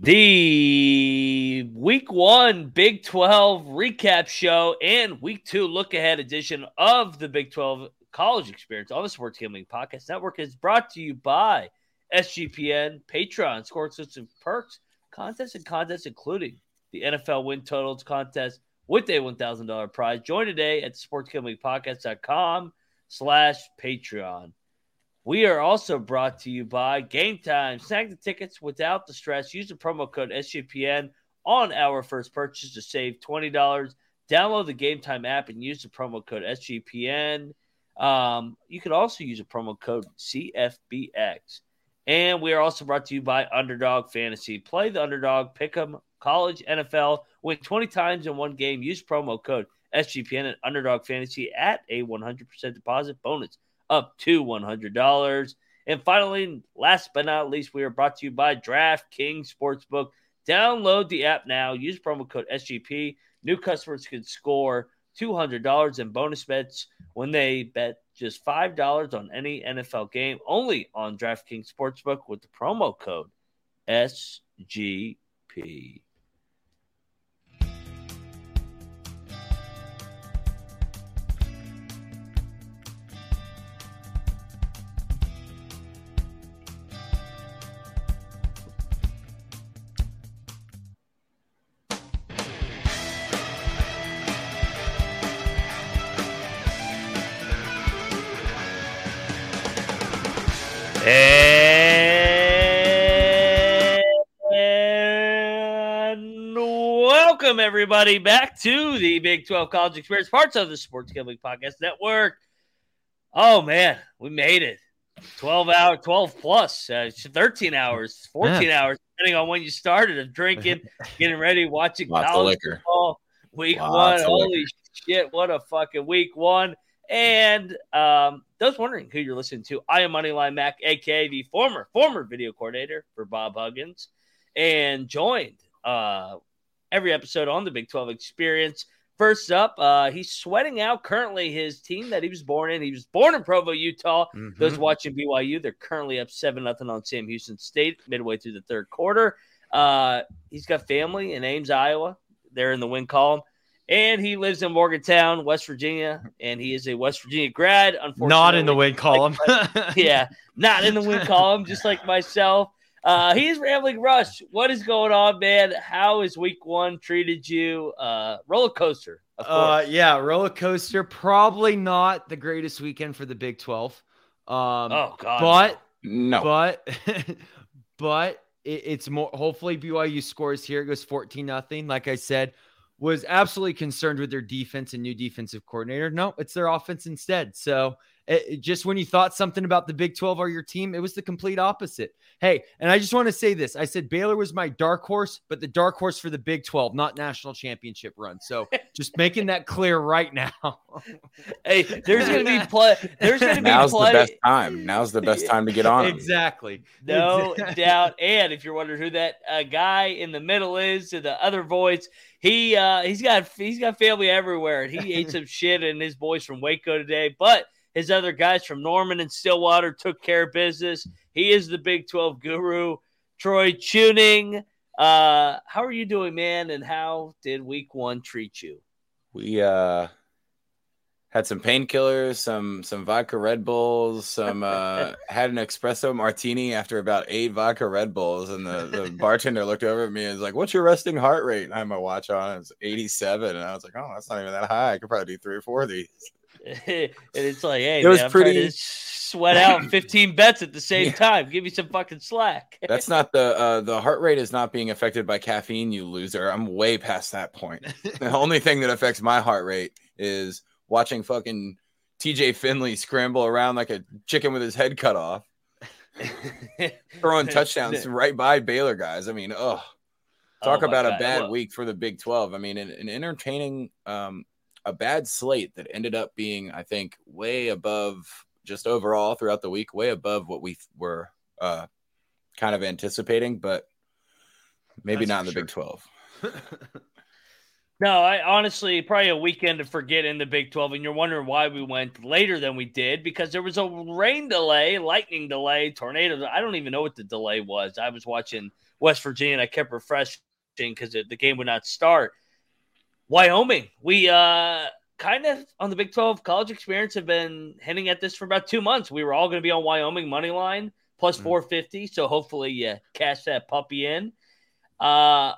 The week one Big 12 recap show and week two look ahead edition of the Big 12 college experience on the Sports Gambling Podcast Network is brought to you by SGPN, Patreon, score exclusive perks, contests, and contests, including the NFL win totals contest with a $1,000 prize. Join today at sportsgamblingpodcast.com slash Patreon. We are also brought to you by Game Time. Snag the tickets without the stress. Use the promo code SGPN on our first purchase to save $20. Download the Game Time app and use the promo code SGPN. Um, you can also use a promo code CFBX. And we are also brought to you by Underdog Fantasy. Play the Underdog, pick 'em, college, NFL, win 20 times in one game. Use promo code SGPN at Underdog Fantasy at a 100% deposit bonus up to $100. And finally, last but not least, we are brought to you by DraftKings Sportsbook. Download the app now. Use promo code SGP. New customers can score $200 in bonus bets when they bet just $5 on any NFL game only on DraftKings Sportsbook with the promo code SGP. Welcome everybody back to the Big 12 College Experience, parts of the Sports Gambling Podcast Network. Oh man, we made it. 12 hour, 12 plus, uh, 13 hours, 14 Yeah. hours, depending on when you started of drinking, getting ready, watching Lots college liquor. football. Week Lots one. of Holy shit, what a fucking week one. And um, those wondering who you're listening to, I am Moneyline Mac, aka the former former video coordinator for Bob Huggins, and joined uh, every episode on the Big 12 Experience. First up, uh, he's sweating out currently his team that he was born in. He was born in Provo, Utah. Those Mhm. watching BYU, they're currently up seven nothing on Sam Houston State midway through the third quarter. Uh, he's got family in Ames, Iowa. They're in the win column. And he lives in Morgantown, West Virginia, and he is a West Virginia grad. Unfortunately, Not in the win column. yeah, not in the win column, just like myself. Uh, he's Rambling Rush. What is going on, man? How has week one treated you? Uh, roller coaster, of Uh, yeah, roller coaster. Probably not the greatest weekend for the Big Twelve. Um, oh God, but No. but but it, it's more. Hopefully, BYU scores here. It goes fourteen nothing. Like I said, was absolutely concerned with their defense and new defensive coordinator. No, it's their offense instead. So it, it- just when you thought something about the Big 12 or your team, it was the complete opposite. Hey, and I just want to say this. I said Baylor was my dark horse, but the dark horse for the Big 12, not national championship run. So just making that clear right now. hey, there's gonna be play. There's gonna be Now's the best time. Now's the best time to get on. exactly. No doubt. And if you're wondering who that uh, guy in the middle is, to the other voice, he uh, he's got he's got family everywhere, and he ate some shit. And his boys from Waco today, but his other guys from Norman and Stillwater took care of business. He is the Big Twelve guru, Troy Chewning. Uh, how are you doing, man? And how did Week One treat you? We uh had some painkillers, some some vodka Red Bulls, some uh had an espresso martini after about eight vodka Red Bulls, and the, the bartender looked over at me and was like, "What's your resting heart rate?" And I had my watch on, and it's 87, and I was like, "Oh, that's not even that high. I could probably do three or four of these." and it's like, hey, It was man, I'm trying pretty- to sweat out 15 bets at the same Yeah. time. Give me some fucking slack. That's not the uh, the heart rate is not being affected by caffeine, you loser. I'm way past that point. the only thing that affects my heart rate is watching fucking TJ Finley scramble around like a chicken with his head cut off, throwing touchdowns right by Baylor guys. I mean, oh, talk Oh my about a bad Well, week for the Big 12. I mean, an, an entertaining, um, a bad slate that ended up being, I think, way above just overall throughout the week, way above what we were uh, kind of anticipating, but maybe That's not in the Big 12. No, I honestly probably a weekend to forget in the Big 12, and you're wondering why we went later than we did because there was a rain delay, lightning delay, tornado. I don't even know what the delay was. I was watching West Virginia and I kept refreshing because the game would not start. Wyoming, we uh kind of on the Big 12 college experience have been hinting at this for about two months. We were all going to be on Wyoming money line plus mm. 450. So hopefully you cash that puppy in. Uh,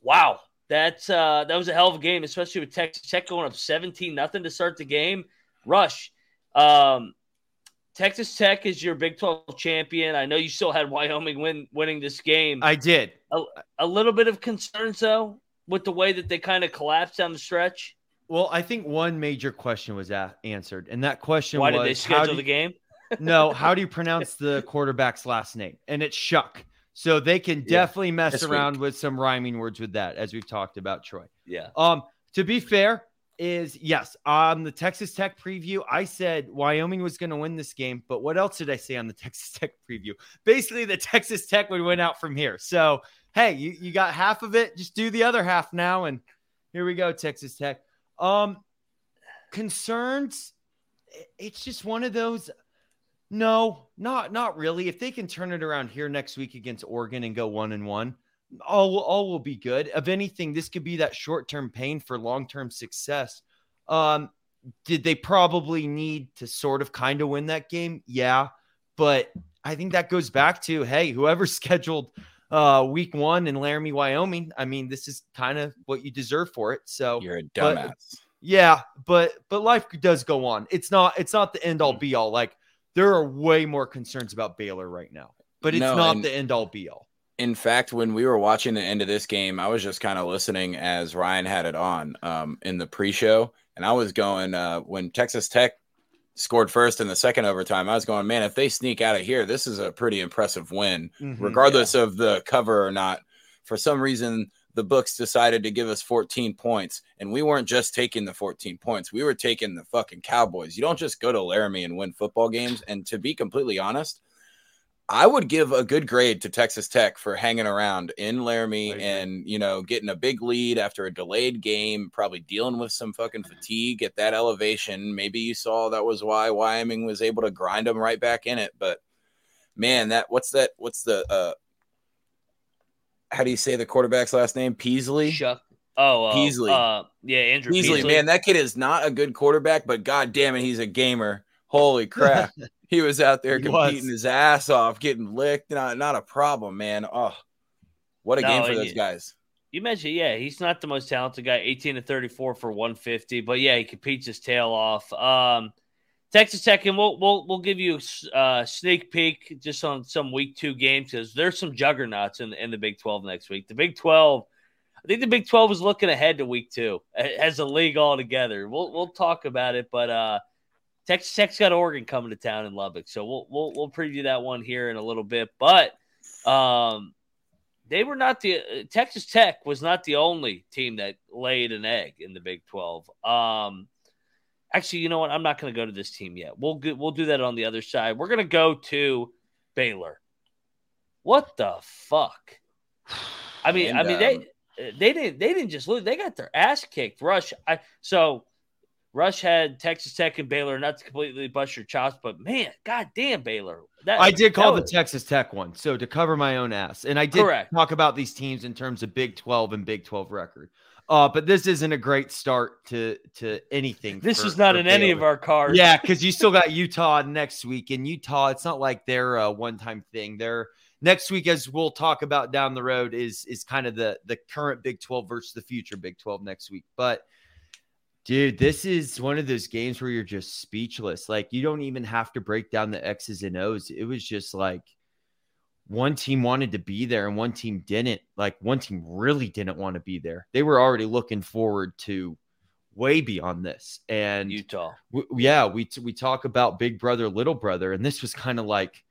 wow. That's uh, that was a hell of a game, especially with Texas Tech going up 17 nothing to start the game. Rush. Um, Texas Tech is your Big 12 champion. I know you still had Wyoming win winning this game. I did. A, a little bit of concerns though with the way that they kind of collapsed down the stretch. Well, I think one major question was a- answered, and that question was Why was did they schedule the game? no, how do you pronounce the quarterback's last name? And it's Shough. So they can definitely yeah, mess around week. with some rhyming words with that, as we've talked about, Troy. Yeah. Um, to be fair, is yes, on the Texas Tech preview, I said Wyoming was going to win this game, but what else did I say on the Texas Tech preview? Basically, the Texas Tech would win out from here. So, hey, you, you got half of it, just do the other half now. And here we go, Texas Tech. Um, concerns, it's just one of those no, not not really. If they can turn it around here next week against Oregon and go one and one, all all will be good. Of anything, this could be that short term pain for long term success. Um, did they probably need to sort of kind of win that game? Yeah, but I think that goes back to hey, whoever scheduled uh, week one in Laramie, Wyoming. I mean, this is kind of what you deserve for it. So you're a dumbass. But, yeah, but but life does go on. It's not it's not the end all mm. be all. Like there are way more concerns about Baylor right now, but it's no, not the end all be all. In fact, when we were watching the end of this game, I was just kind of listening as Ryan had it on um, in the pre-show, and I was going uh, when Texas Tech scored first in the second overtime. I was going, man, if they sneak out of here, this is a pretty impressive win, mm-hmm, regardless yeah. of the cover or not. For some reason, the books decided to give us 14 points, and we weren't just taking the 14 points. We were taking the fucking Cowboys. You don't just go to Laramie and win football games. And to be completely honest, I would give a good grade to Texas Tech for hanging around in Laramie and you know getting a big lead after a delayed game, probably dealing with some fucking fatigue at that elevation. Maybe you saw that was why Wyoming was able to grind them right back in it. But man, that what's that? What's the uh, how do you say the quarterback's last name? Peasley. Shough. Oh, uh, Peasley. Uh, yeah, Andrew Peasley, Peasley. Man, that kid is not a good quarterback, but god damn it, he's a gamer. Holy crap. he was out there competing his ass off, getting licked. Not, not a problem, man. Oh, what a no, game for those guys. You mentioned, yeah, he's not the most talented guy, 18 to 34 for 150, but yeah, he competes his tail off. Um, Texas Tech, and we'll we'll we'll give you a uh, sneak peek just on some week two games because there's some juggernauts in in the Big Twelve next week. The Big Twelve, I think the Big Twelve is looking ahead to week two as a league altogether. We'll we'll talk about it, but uh, Texas Tech's got Oregon coming to town in Lubbock, so we'll we'll we'll preview that one here in a little bit. But um, they were not the uh, Texas Tech was not the only team that laid an egg in the Big Twelve. Um Actually, you know what? I'm not going to go to this team yet. We'll go, we'll do that on the other side. We're going to go to Baylor. What the fuck? I mean, and, I mean um, they they didn't they didn't just lose. They got their ass kicked. Rush. I so Rush had Texas Tech and Baylor, not to completely bust your chops, but man, goddamn Baylor. That, I did call was, the Texas Tech one, so to cover my own ass, and I did correct. talk about these teams in terms of Big Twelve and Big Twelve record. Uh, but this isn't a great start to to anything. This for, is not in Baylor. any of our cards. Yeah, because you still got Utah next week, and Utah, it's not like they're a one time thing. They're next week, as we'll talk about down the road, is is kind of the the current Big Twelve versus the future Big Twelve next week. But dude, this is one of those games where you're just speechless. Like you don't even have to break down the X's and O's. It was just like one team wanted to be there and one team didn't. Like one team really didn't want to be there. They were already looking forward to way beyond this. And Utah, w- yeah, we t- we talk about big brother, little brother, and this was kind of like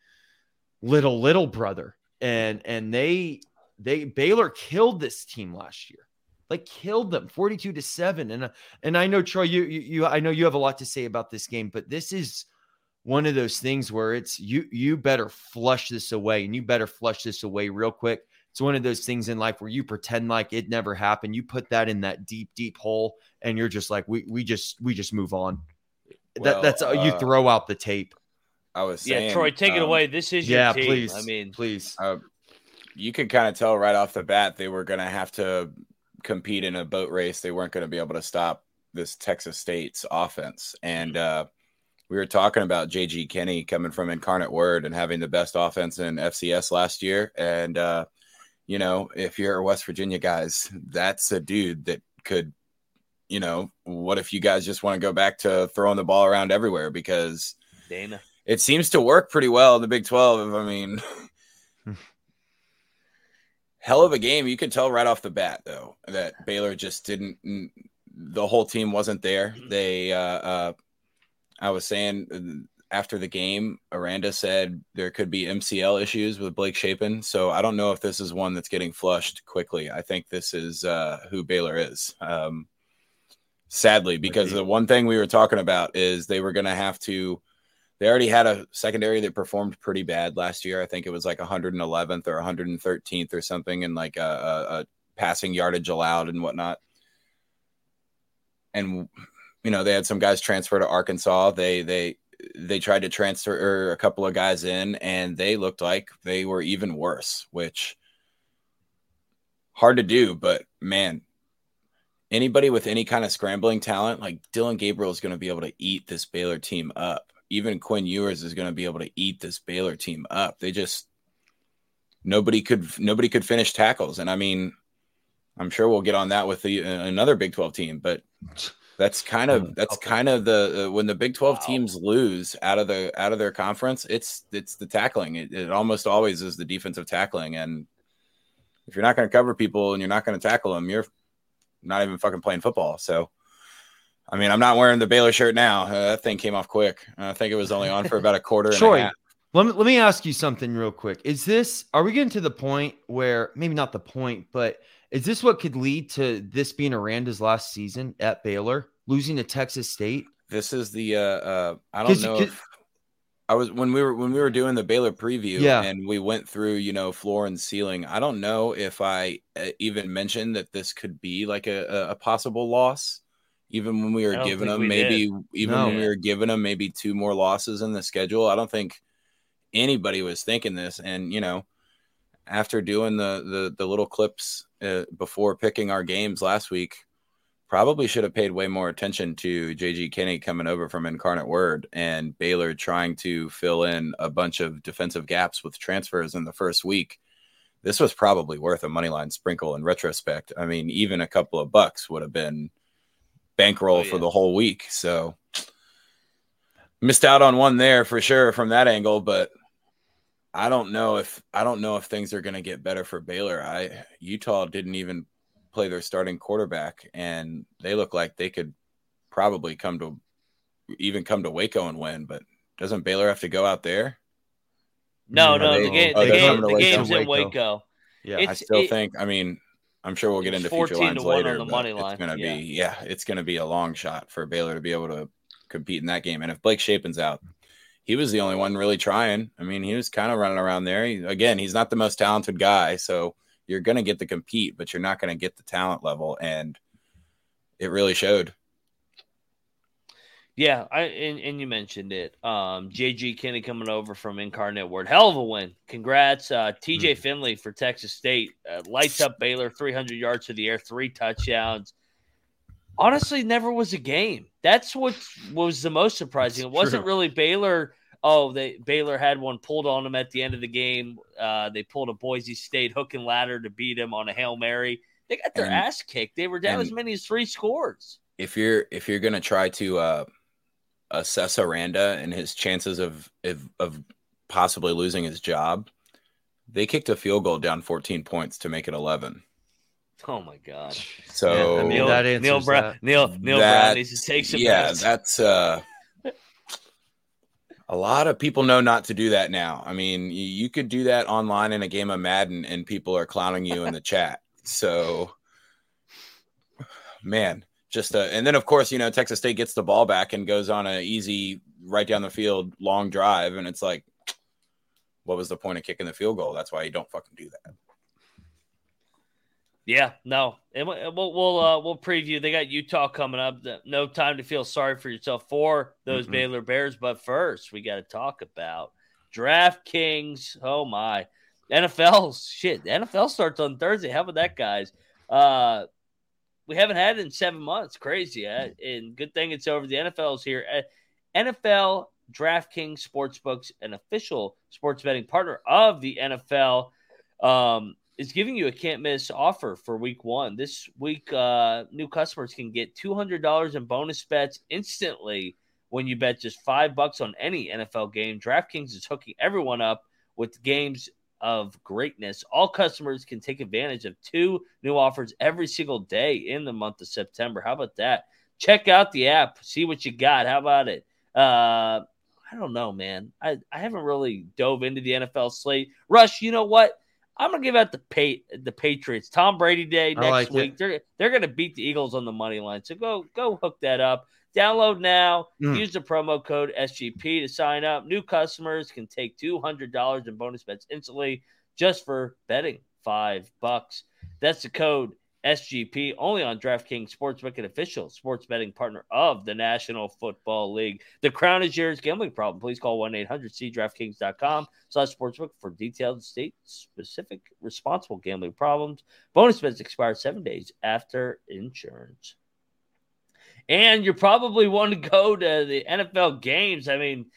little little brother. And and they they Baylor killed this team last year. Like killed them 42 to 7 and uh, and I know Troy you, you you I know you have a lot to say about this game but this is one of those things where it's you you better flush this away and you better flush this away real quick it's one of those things in life where you pretend like it never happened. You put that in that deep, deep hole, and you're just like, we we just we just move on. Well, that that's uh, you throw out the tape. I was saying, Yeah, Troy, take it um, away. This is your Yeah, team. please. I mean, please. uh, you could kind of tell right off the bat they were going to have to compete in a boat race. They weren't going to be able to stop this Texas State's offense. And uh, we were talking about JG Kinne coming from Incarnate Word and having the best offense in FCS last year. And, uh, you know, if you're West Virginia guys, that's a dude that could, you know, what if you guys just want to go back to throwing the ball around everywhere? Because Dana. it seems to work pretty well in the Big 12. I mean, hell of a game. You could tell right off the bat, though, that Baylor just didn't, the whole team wasn't there. They, uh, uh, I was saying uh, after the game, Aranda said there could be MCL issues with Blake Shapen. So I don't know if this is one that's getting flushed quickly. I think this is uh, who Baylor is. Um, sadly, because the one thing we were talking about is they were going to have to. They already had a secondary that performed pretty bad last year. I think it was like 111th or 113th or something, and like a, a, a passing yardage allowed and whatnot. And you know they had some guys transfer to Arkansas. They they they tried to transfer a couple of guys in, and they looked like they were even worse. Which hard to do, but man, anybody with any kind of scrambling talent, like Dillon Gabriel, is going to be able to eat this Baylor team up. Even Quinn Ewers is going to be able to eat this Baylor team up. They just nobody could nobody could finish tackles, and I mean, I'm sure we'll get on that with the uh, another Big 12 team, but that's kind of that's kind of the uh, when the Big 12 Wow. teams lose out of the out of their conference, it's it's the tackling. It, it almost always is the defensive tackling, and if you're not going to cover people and you're not going to tackle them, you're not even fucking playing football. So, I mean, I'm not wearing the Baylor shirt now. Uh, that thing came off quick. I think it was only on for about a quarter. And Troy, a half. Let me, let me ask you something real quick. Is this, are we getting to the point where, maybe not the point, but is this what could lead to this being Aranda's last season at Baylor, losing to Texas State? This is the uh, uh I don't know. If, I was when we were when we were doing the Baylor preview, Yeah. and we went through you know floor and ceiling. I don't know if I uh, even mentioned that this could be like a, a possible loss. Even when we were giving them we maybe, even No. when we were giving them maybe two more losses in the schedule, I don't think anybody was thinking this. And you know, after doing the the, the little clips uh, before picking our games last week, probably should have paid way more attention to JG Kinne coming over from Incarnate Word and Baylor trying to fill in a bunch of defensive gaps with transfers in the first week. This was probably worth a money line sprinkle in retrospect. I mean, even a couple of bucks would have been bankroll Oh, for the whole week. So missed out on one there for sure from that angle, but I don't know if I don't know if things are going to get better for Baylor. I Utah didn't even play their starting quarterback, and they look like they could probably come to even come to Waco and win. But doesn't Baylor have to go out there? No, Are no, they- the game, oh, the, game, coming to the Waco. game's in Waco. Waco. Yeah. It's- I still it- think. I mean, I'm sure we'll get into future lines 1 on later. the money it's going to yeah. be yeah, it's going to be a long shot for Baylor to be able to compete in that game. And if Blake Shapen's out, he was the only one really trying. I mean, he was kind of running around there. He, again, he's not the most talented guy, so you're going to get to compete, but you're not going to get the talent level, and it really showed. Yeah, I and, and you mentioned it. Um, JG Kinne coming over from Incarnate Word, hell of a win. Congrats, uh, TJ Mm-hmm. Finley for Texas State. Uh, lights up Baylor, 300 yards to the air, three touchdowns. Honestly, never was a game. That's what was the most surprising. It wasn't true. really Baylor. Oh, they Baylor had one pulled on them at the end of the game. Uh, they pulled a Boise State hook and ladder to beat them on a hail mary. They got their And- ass kicked. They were down as many as three scores. If you're if you're going to try to uh, assess Aranda and his chances of, of of possibly losing his job, they kicked a field goal down 14 points to make it 11. Oh my god. So I mean, Neal, that Neal answers Brown, that. Neal, Neal That- Brown needs to take some yeah notes. that's uh a lot of people know not to do that now i mean you, you could do that online in a game of madden and people are clowning you in the chat so man just uh, and then of course you know texas state gets the ball back and goes on a easy right down the field long drive and it's like what was the point of kicking the field goal that's why you don't fucking do that Yeah, no, and we'll we'll uh, we'll preview. They got Utah coming up. No time to feel sorry for yourself for those mm Baylor Bears, but first we got to talk about DraftKings. Oh my, NFL shit. The NFL starts on Thursday. How about that, guys? Uh, we haven't had it in seven months. Crazy, eh? and good thing it's over. The NFL's here. Uh, NFL DraftKings Sportsbooks, an official sports betting partner of the NFL. Um, is giving you a can't miss offer for week one. This week, uh, new customers can get $200 in bonus bets instantly when you bet just five bucks on any NFL game. DraftKings is hooking everyone up with games of greatness. All customers can take advantage of two new offers every single day in the month of September. How about that? Check out the app, see what you got. How about it? Uh, I don't know, man. I, I haven't really dove into the NFL slate. Rush, you know what? I'm gonna give out the pay the Patriots Tom Brady Day next like week. It. They're they're gonna beat the Eagles on the money line. So go go hook that up. Download now. Mm. Use the promo code SGP to sign up. New customers can take two hundred dollars in bonus bets instantly just for betting five bucks. That's the code SGP only on DraftKings Sportsbook, an official sports betting partner of the National Football League. The crown is yours. Gambling problem? Please call 1 800 C DraftKings.com slash sportsbook for detailed state specific responsible gambling problems. Bonus bets expire seven days after insurance. And you probably want to go to the NFL games. I mean,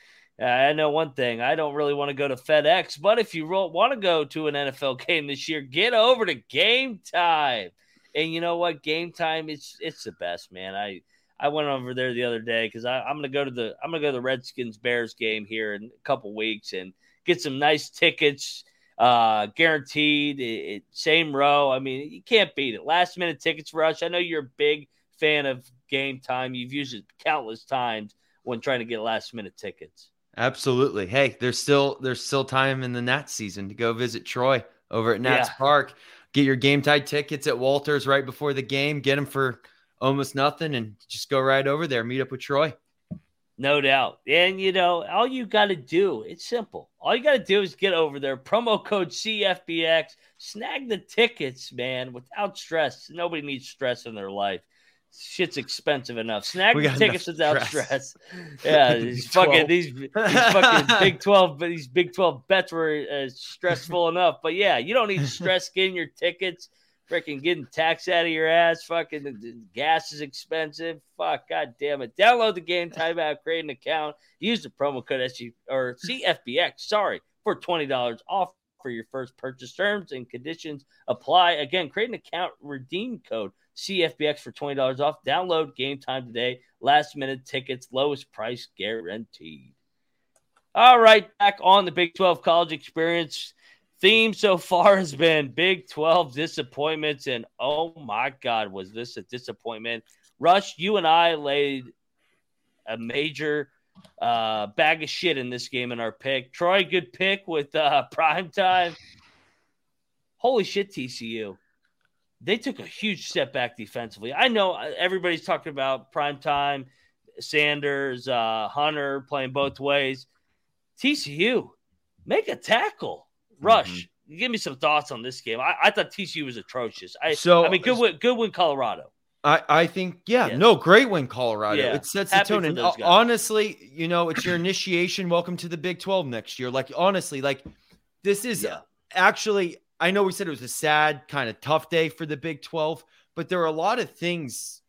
I know one thing. I don't really want to go to FedEx, but if you want to go to an NFL game this year, get over to Game Time. And you know what? Game time it's it's the best, man. I I went over there the other day because I'm gonna go to the I'm gonna go to the Redskins Bears game here in a couple weeks and get some nice tickets, uh, guaranteed. It, it, same row. I mean, you can't beat it. Last minute tickets rush. I know you're a big fan of game time. You've used it countless times when trying to get last minute tickets. Absolutely. Hey, there's still there's still time in the Nats season to go visit Troy over at Nats yeah. Park get your Game Time tickets at Walters right before the game, get them for almost nothing, and just go right over there, meet up with Troy. No doubt. And you know, all you got to do, it's simple. All you got to do is get over there, promo code CFBX, snag the tickets, man, without stress. Nobody needs stress in their life shit's expensive enough. Snag the tickets without stress. Yeah, these fucking these, these fucking Big Twelve, but these Big Twelve bets were uh, stressful enough. But yeah, you don't need stress getting your tickets. Freaking getting tax out of your ass. Fucking the, the gas is expensive. Fuck, god damn it. Download the game time app, create an account, use the promo code SG or CFBX. Sorry for twenty dollars off for your first purchase. Terms and conditions apply. Again, create an account, redeem code CFBX for $20 off. Download game time today. Last minute tickets, lowest price guaranteed. All right, back on the Big 12 college experience. Theme so far has been Big 12 disappointments. And oh my God, was this a disappointment? Rush, you and I laid a major uh, bag of shit in this game in our pick. Troy, good pick with uh, prime time. Holy shit, TCU they took a huge step back defensively. I know uh, everybody's talking about prime time, Sanders, uh, Hunter playing both ways. TCU, make a tackle, rush. Mm-hmm. Give me some thoughts on this game. I, I, thought TCU was atrocious. I, so I mean, good win, good win, Colorado. I, I think, yeah, yes. no, great win, Colorado. Yeah. It sets the tone. And honestly, you know, it's your initiation. Welcome to the Big 12 next year. Like, honestly, like, this is yeah. actually, I know we said it was a sad, kind of tough day for the Big 12, but there are a lot of things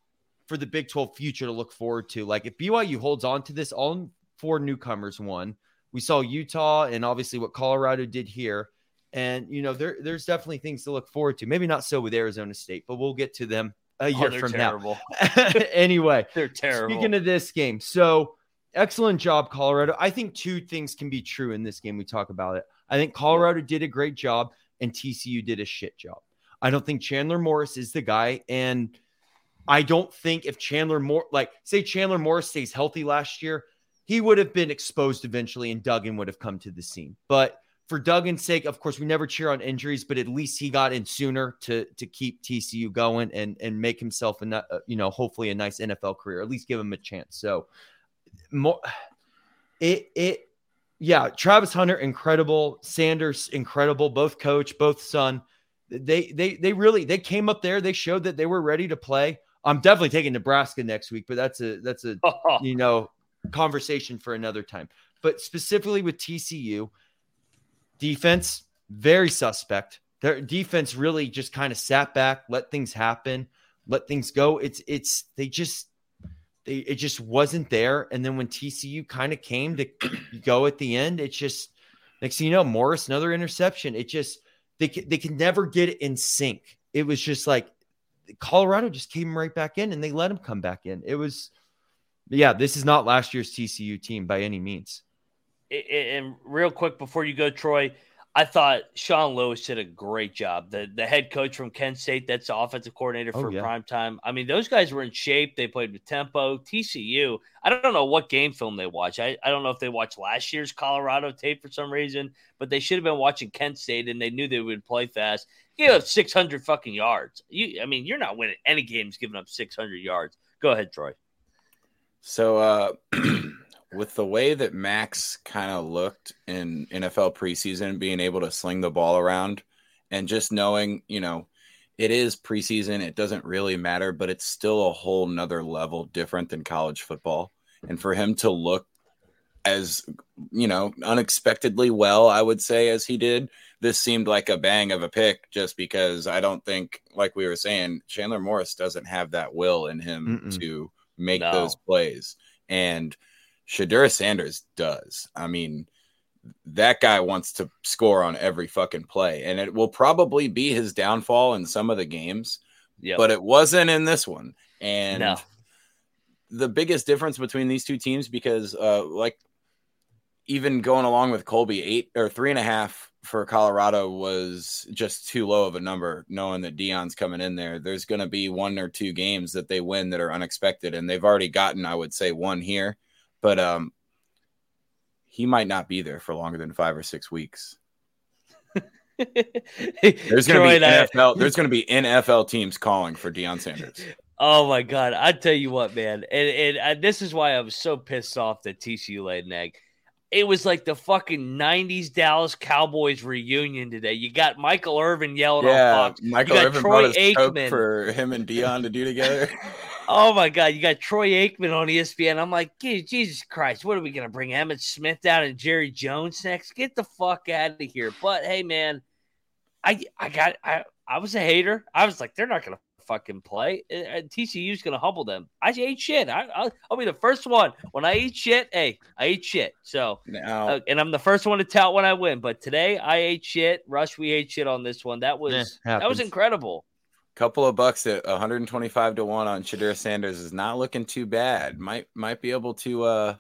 for the Big 12 future to look forward to. Like if BYU holds on to this, all four newcomers won. We saw Utah and obviously what Colorado did here. And you know, there, there's definitely things to look forward to. Maybe not so with Arizona State, but we'll get to them a oh, year oh, from terrible. now. anyway, they're terrible. Speaking of this game, so excellent job, Colorado. I think two things can be true in this game. We talk about it. I think Colorado did a great job and TCU did a shit job. I don't think Chandler Morris is the guy. And I don't think if Chandler Moore, like say Chandler Morris stays healthy last year, he would have been exposed eventually and Duggan would have come to the scene. But for Duggan's sake, of course, we never cheer on injuries, but at least he got in sooner to to keep TCU going and and make himself a uh, you know hopefully a nice NFL career. At least give him a chance. So more it it yeah, Travis Hunter, incredible. Sanders, incredible. Both coach, both son. they they they really they came up there. They showed that they were ready to play. I'm definitely taking Nebraska next week, but that's a that's a you know conversation for another time. But specifically with TCU, defense very suspect. Their defense really just kind of sat back, let things happen, let things go. It's it's they just they it just wasn't there. And then when TCU kind of came to go at the end, it's just next thing you know, Morris another interception. It just they they can never get it in sync. It was just like Colorado just came right back in and they let him come back in. It was yeah, this is not last year's TCU team by any means. And real quick before you go, Troy, I thought Sean Lewis did a great job. The the head coach from Kent State, that's the offensive coordinator oh, for oh, yeah. prime time. I mean, those guys were in shape. They played with tempo. TCU, I don't know what game film they watch. I, I don't know if they watched last year's Colorado tape for some reason, but they should have been watching Kent State and they knew they would play fast. You have 600 fucking yards. You, I mean, you're not winning any games giving up 600 yards. Go ahead, Troy. So, uh, with the way that Max kind of looked in NFL preseason, being able to sling the ball around and just knowing, you know, it is preseason, it doesn't really matter, but it's still a whole nother level different than college football. And for him to look as, you know, unexpectedly well, I would say, as he did, this seemed like a bang of a pick just because I don't think, like we were saying, Chandler Morris doesn't have that will in him Mm-mm. to make no. those plays. And Shedeur Sanders does. I mean, that guy wants to score on every fucking play, and it will probably be his downfall in some of the games. Yep. But it wasn't in this one. And no. the biggest difference between these two teams, because uh, like even going along with Colby, eight or three and a half for Colorado was just too low of a number, knowing that Deion's coming in there. There's going to be one or two games that they win that are unexpected, and they've already gotten, I would say, one here but um, he might not be there for longer than five or six weeks. there's going to be NFL. There's going to be NFL teams calling for Deion Sanders. Oh my god! I tell you what, man, and, and, this is why I was so pissed off that TCU laid an egg. It was like the fucking '90s Dallas Cowboys reunion today. You got Michael Irvin yelling yeah, on Fox. Michael Irvin Troy Aikman for him and Deion to do together. Oh my God, you got Troy Aikman on ESPN. I'm like, Jesus Christ, what are we gonna bring Emmitt Smith down and Jerry Jones next? Get the fuck out of here. But hey, man, I I got I I was a hater. I was like, they're not gonna fucking play. Uh, uh, TCU's gonna humble them. I ate shit. I, I'll, I'll, be the first one when I eat shit. Hey, I eat shit. So, uh, and I'm the first one to tout when I win. But today I ate shit. Rush, we ate shit on this one. That was that was incredible couple of bucks at 125 to 1 on Shedeur Sanders is not looking too bad. Might might be able to uh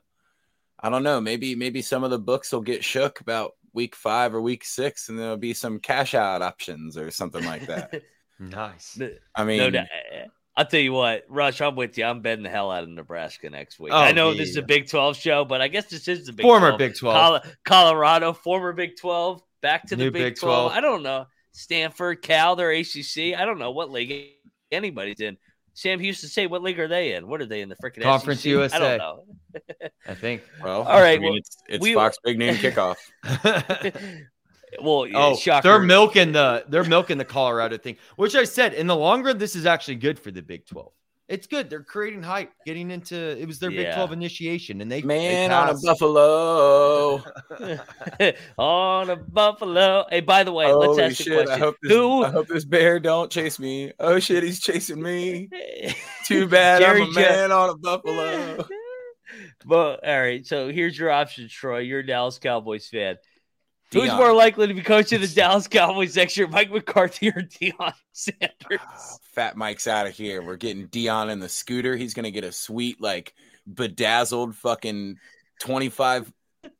I don't know, maybe maybe some of the books will get shook about week 5 or week 6 and there'll be some cash out options or something like that. nice. I mean no, I'll tell you what, Rush, I'm with you. I'm betting the hell out of Nebraska next week. Oh, I know yeah. this is a Big 12 show, but I guess this is the Big former 12. Big 12. Colorado, former Big 12, back to the Big, Big 12. 12. I don't know. Stanford, Cal, they're ACC. I don't know what league anybody's in. Sam Houston State, what league are they in? What are they in the freaking Conference SEC? USA? I don't know. I think. Well, all right. I mean, well, it's, it's we, Fox Big Noon kickoff. well, oh, shocker. they're milking the they're milking the Colorado thing, which I said in the long run, this is actually good for the Big Twelve. It's good. They're creating hype, getting into it was their yeah. Big 12 initiation, and they man they on a buffalo. on a buffalo. Hey, by the way, Holy let's ask shit, I hope, this, Who? I hope this bear don't chase me. Oh shit, he's chasing me. Too bad Jerry I'm a man on a buffalo. Well, all right. So here's your options, Troy. You're a Dallas Cowboys fan. Deion. Who's more likely to be coaching the Dallas Cowboys next year, Mike McCarthy or Deion Sanders? Oh, fat Mike's out of here. We're getting Deion in the scooter. He's gonna get a sweet, like bedazzled, fucking twenty five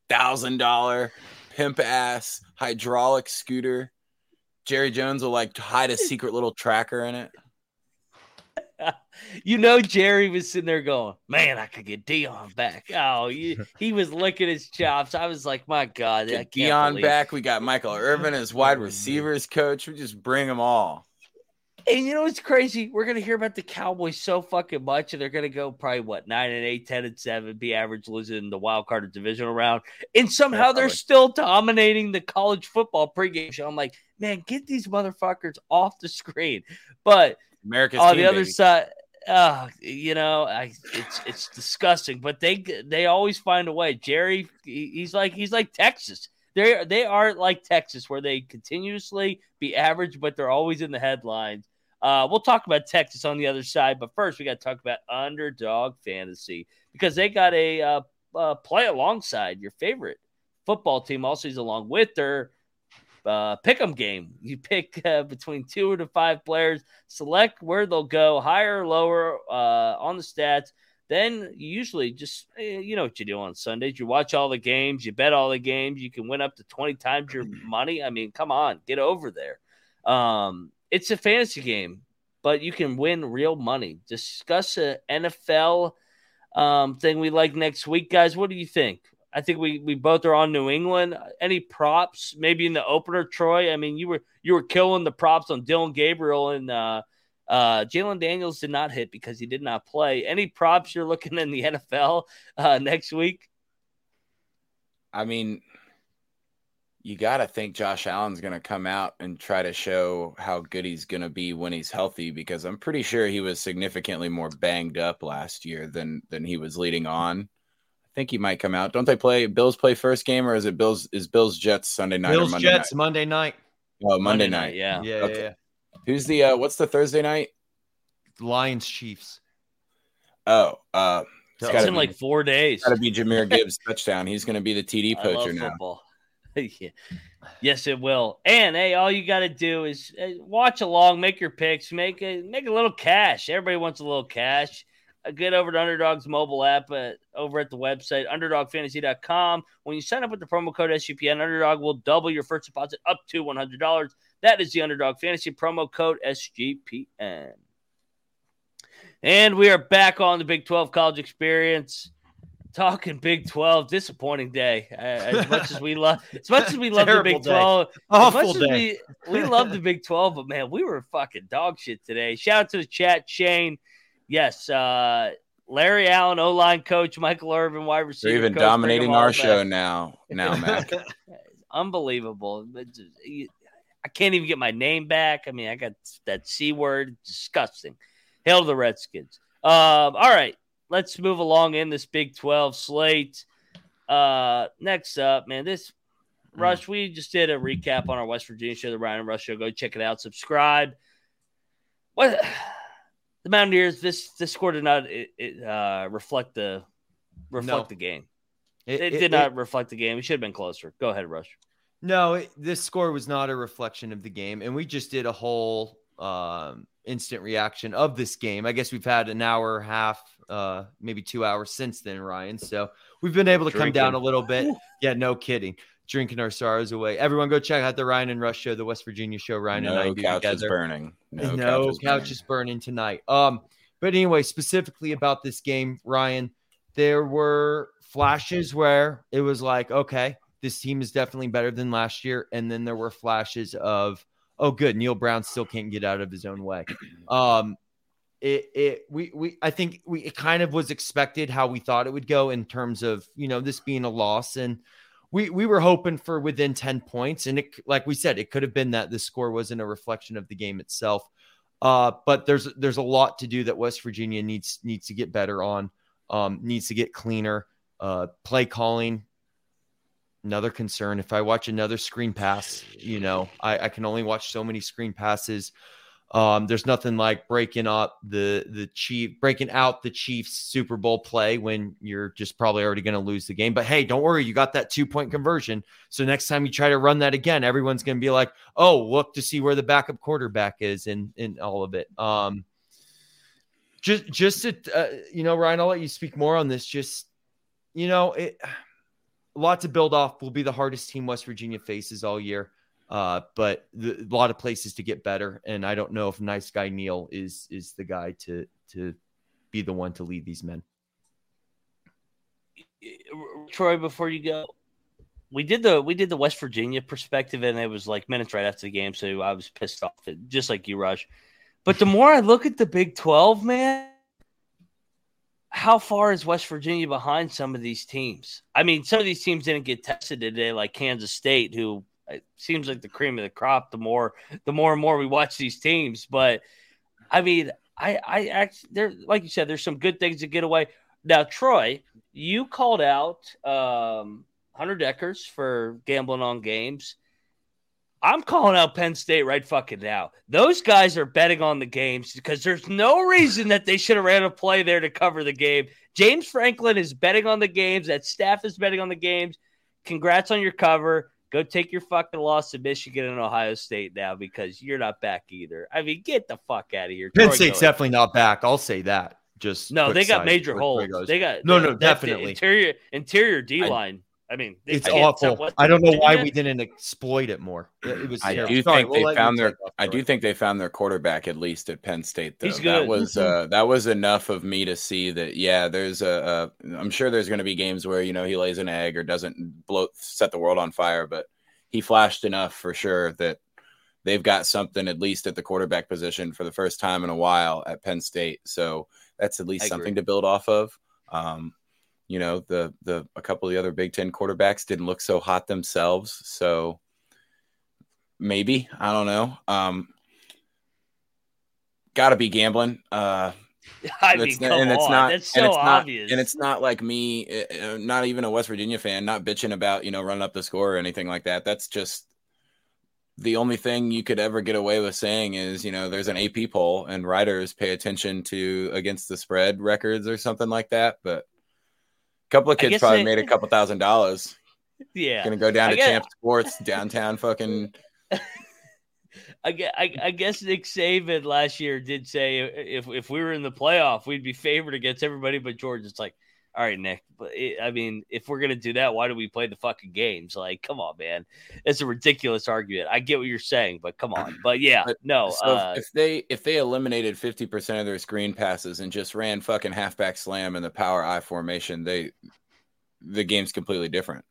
thousand dollar pimp ass hydraulic scooter. Jerry Jones will like hide a secret little tracker in it. you know, Jerry was sitting there going, "Man, I could get Deion back." Oh, he, he was licking his chops. I was like, "My God, get Deion back." We got Michael Irvin as wide receivers coach. We just bring them all. And you know what's crazy? We're gonna hear about the Cowboys so fucking much, and they're gonna go probably what nine and eight, 10 and seven, be average losing the wild card or divisional round, and somehow they're still dominating the college football pregame show. I'm like, man, get these motherfuckers off the screen. But America's on team, the other baby. side, uh, you know, I it's it's disgusting. But they they always find a way. Jerry, he's like he's like Texas. They they are like Texas, where they continuously be average, but they're always in the headlines. Uh, we'll talk about Texas on the other side, but first we got to talk about underdog fantasy because they got a uh, uh, play alongside your favorite football team all season long with their uh, pick 'em game. You pick uh, between two to five players, select where they'll go, higher or lower uh, on the stats. Then you usually just eh, you know what you do on Sundays. You watch all the games, you bet all the games. You can win up to twenty times your money. I mean, come on, get over there. Um, it's a fantasy game, but you can win real money. Discuss a NFL um, thing we like next week, guys. What do you think? I think we we both are on New England. Any props? Maybe in the opener, Troy. I mean, you were you were killing the props on Dillon Gabriel and uh, uh, Jalen Daniels did not hit because he did not play. Any props you're looking in the NFL uh, next week? I mean, you got to think Josh Allen's going to come out and try to show how good he's going to be when he's healthy because I'm pretty sure he was significantly more banged up last year than than he was leading on. I think he might come out. Don't they play Bills play first game or is it Bills is Bills Jets Sunday night or Bills Monday Jets Monday night. night? Oh, Monday, night. Yeah. Yeah, Okay. yeah, Who's the uh what's the Thursday night? Lions Chiefs. Oh, uh It's it's It's in be, like four days. gotta be Jahmyr Gibbs touchdown. He's going to be the TD I love poacher now. football. yeah. Yes, it will. And hey, all you got to do is uh, watch along, make your picks, make a make a little cash. Everybody wants a little cash. Get over to Underdog's mobile app uh, over at the website underdogfantasy.com. When you sign up with the promo code SGPN, Underdog will double your first deposit up to one hundred dollars. That is the Underdog Fantasy promo code SGPN. And we are back on the Big 12 college experience. Talking Big 12, disappointing day. Uh, as much as we love as much as we love the Big day. 12, as Awful day. we, we love the Big 12, but man, we were fucking dog shit today. Shout out to the chat, Shane. Yes, uh Larry Allen, O line coach, Michael Irvin, wide receiver. They're even coach, dominating our back. show now. Now, Mac. Unbelievable. I can't even get my name back. I mean, I got that C word. Disgusting. Hail to the Redskins. Um, all right. Let's move along in this Big 12 slate. Uh, next up, man, this Rush, we just did a recap on our West Virginia show, the Ryan and Rush show. Go check it out. Subscribe. What the Mountaineers? This this score did not it, it, uh, reflect the reflect No. the game. It, It, it- did not reflect the game. It should have been closer. Go ahead, Rush. No, it, this score was not a reflection of the game, and we just did a whole um, instant reaction of this game. I guess we've had an hour, half, uh, maybe two hours since then, Ryan. So we've been able to come down a little bit. Yeah, no kidding. Drinking our sorrows away. Everyone, go check out the Ryan and Rush show, the West Virginia show. Ryan and I no do couches together. burning. No, No, couches couches, burning tonight. Um, but anyway, specifically about this game, Ryan, there were flashes where it was like, okay, this team is definitely better than last year, and then there were flashes of, oh, good, Neal Brown still can't get out of his own way. Um, it, it, we, we, I think we, it kind of was expected how we thought it would go in terms of, you know, this being a loss and. We, we were hoping for within 10 points and it like we said it could have been that the score wasn't a reflection of the game itself uh, but there's there's a lot to do that West Virginia needs needs to get better on, um, needs to get cleaner. Uh, play calling, another concern. If I watch another screen pass, you know, I, I can only watch so many screen passes. Um, there's nothing like breaking up the the chief breaking out the Chiefs Super Bowl play when you're just probably already going to lose the game. But hey, don't worry, you got that two point conversion. So next time you try to run that again, everyone's going to be like, "Oh, look to see where the backup quarterback is," and in all of it. Um, just just to uh, you know, Ryan, I'll let you speak more on this. Just you know, it a lot to build off. Will be the hardest team West Virginia faces all year. Uh, but the, a lot of places to get better, and I don't know if nice guy Neal is is the guy to to be the one to lead these men. Troy, before you go, we did the we did the West Virginia perspective, and it was like minutes right after the game, so I was pissed off, just like you, Rush. But the more I look at the Big 12, man, how far is West Virginia behind some of these teams? I mean, some of these teams didn't get tested today, like Kansas State, who it seems like the cream of the crop. The more, the more and more we watch these teams, but I mean, I, I actually, there, like you said, there's some good things to get away. Now, Troy, you called out um, Hunter Dekkers for gambling on games. I'm calling out Penn State right fucking now. Those guys are betting on the games because there's no reason that they should have ran a play there to cover the game. James Franklin is betting on the games. That staff is betting on the games. Congrats on your cover. Go take your fucking loss to Michigan and Ohio State now because you're not back either. I mean, get the fuck out of here. Penn State's definitely not back. I'll say that. Just no, they got major holes. They got no, no, definitely interior interior D line. I mean, it's awful. I don't know why we didn't exploit it more. It was. I do Sorry, think we'll they found their. I do think they found their quarterback at least at Penn State. Though. He's good. That was uh, that was enough of me to see that. Yeah, there's a. a I'm sure there's going to be games where you know he lays an egg or doesn't blow set the world on fire, but he flashed enough for sure that they've got something at least at the quarterback position for the first time in a while at Penn State. So that's at least something to build off of. Um, you know, the the a couple of the other Big Ten quarterbacks didn't look so hot themselves. So maybe I don't know. Um, Got to be gambling. Uh, I mean, come and it's on. not, That's so and it's obvious. Not, and it's not like me, uh, not even a West Virginia fan, not bitching about you know running up the score or anything like that. That's just the only thing you could ever get away with saying is, you know, there's an AP poll and writers pay attention to against the spread records or something like that. But couple of kids probably they, made a couple thousand dollars. Yeah. Gonna go down to Champ Sports downtown fucking. I guess, I, I guess Nick Saban last year did say if if we were in the playoff, we'd be favored against everybody but Georgia. It's like, all right, Nick. But it, I mean, if we're gonna do that, why do we play the fucking games? Like, come on, man. It's a ridiculous argument. I get what you're saying, but come on. But yeah, no. So uh, if they if they eliminated fifty percent of their screen passes and just ran fucking halfback slam in the power I formation, they the game's completely different.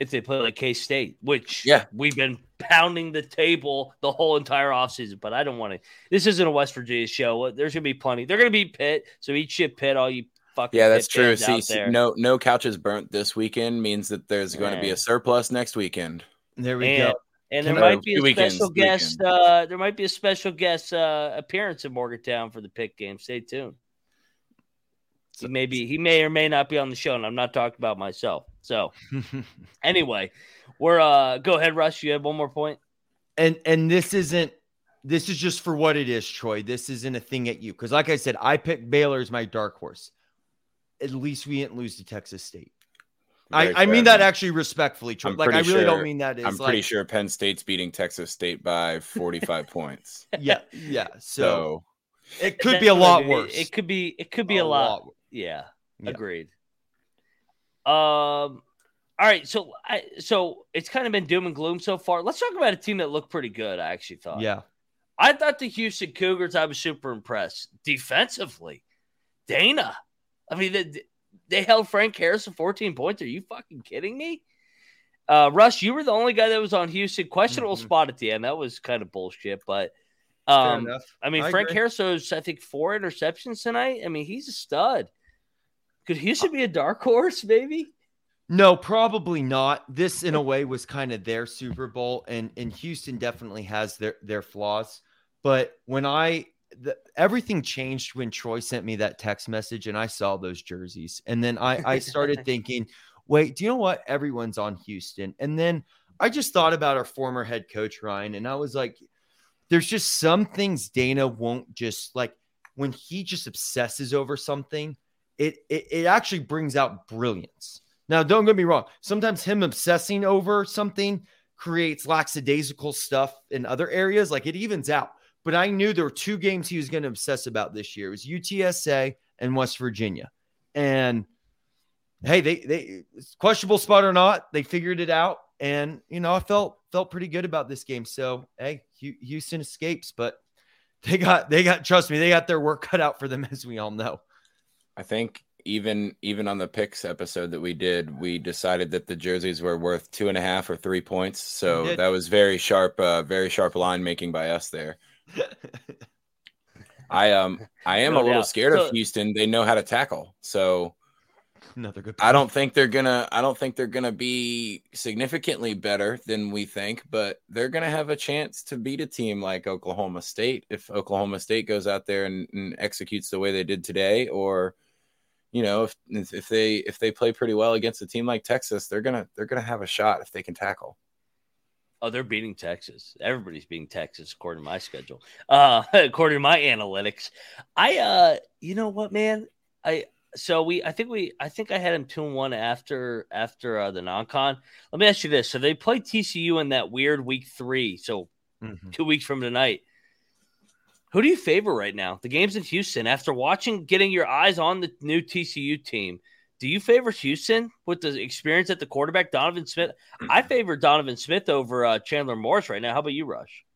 If they play like K State, which yeah, we've been pounding the table the whole entire offseason, but I don't want to. This isn't a West Virginia show. There's gonna be plenty. They're gonna be Pitt, so eat shit Pitt all you fucking yeah, that's true. See, see, no no couches burnt this weekend means that there's going to be a surplus next weekend. There we and, go. And there might be a weekends, special guest. Uh, there might be a special guest uh, appearance in Morgantown for the pick game. Stay tuned. He may be, he may or may not be on the show, and I'm not talking about myself. So, anyway, we're uh, go ahead, Russ. You have one more point. And and this isn't this is just for what it is, Troy. This isn't a thing at you because, like I said, I picked Baylor as my dark horse at least we didn't lose to Texas State. I, I, mean that actually respectfully, Troy. Like I really sure, don't mean that. I'm pretty like, sure Penn State's beating Texas State by 45 points. Yeah, yeah. So, so it could be a lot worse. It could be. It could be a, a lot. lot. Yeah, yeah, agreed. Um. All right, so I so it's kind of been doom and gloom so far. Let's talk about a team that looked pretty good. I actually thought. Yeah. I thought the Houston Cougars. I was super impressed defensively. Dana, I mean, they, they held Frank Harris to 14 points. Are you fucking kidding me? Uh, Russ, you were the only guy that was on Houston. Questionable mm-hmm. spot at the end. That was kind of bullshit, but um, I mean, I Frank agree. Harris was, I think, four interceptions tonight. I mean, he's a stud. Could Houston be a dark horse, maybe? No, probably not. This, in a way, was kind of their Super Bowl, and and Houston definitely has their their flaws. But when I the, everything changed when Troy sent me that text message and I saw those jerseys. And then I, I started thinking, wait, do you know what? Everyone's on Houston. And then I just thought about our former head coach, Ryan, and I was like, there's just some things Dana won't just like when he just obsesses over something, it, it, it actually brings out brilliance. Now, don't get me wrong. Sometimes him obsessing over something creates lackadaisical stuff in other areas. Like it evens out but I knew there were two games he was going to obsess about this year. It was UTSA and West Virginia. And hey, they they questionable spot or not, they figured it out. And you know, I felt felt pretty good about this game. So hey, Houston escapes, but they got they got trust me, they got their work cut out for them, as we all know. I think even even on the picks episode that we did, we decided that the jerseys were worth two and a half or three points. So that was very sharp, uh, very sharp line making by us there. I um I am No a little doubt. scared So- of Houston. They know how to tackle. So Another good. I don't think they're gonna I don't think they're gonna be significantly better than we think, but they're gonna have a chance to beat a team like Oklahoma State if Oklahoma State goes out there and, and executes the way they did today, or you know, if if they if they play pretty well against a team like Texas, they're gonna they're gonna have a shot if they can tackle. Oh, they're beating Texas. Everybody's beating Texas according to my schedule. Uh according to my analytics. I uh you know what, man? I so we I think we I think I had him 2 and 1 after after uh, the non-con. Let me ask you this. So they play TCU in that weird week 3. So Mhm. 2 weeks from tonight. Who do you favor right now? The game's in Houston. After watching getting your eyes on the new TCU team, do you favor Houston with the experience at the quarterback, Donovan Smith? I favor Donovan Smith over uh, Chandler Morris right now. How about you, Rush?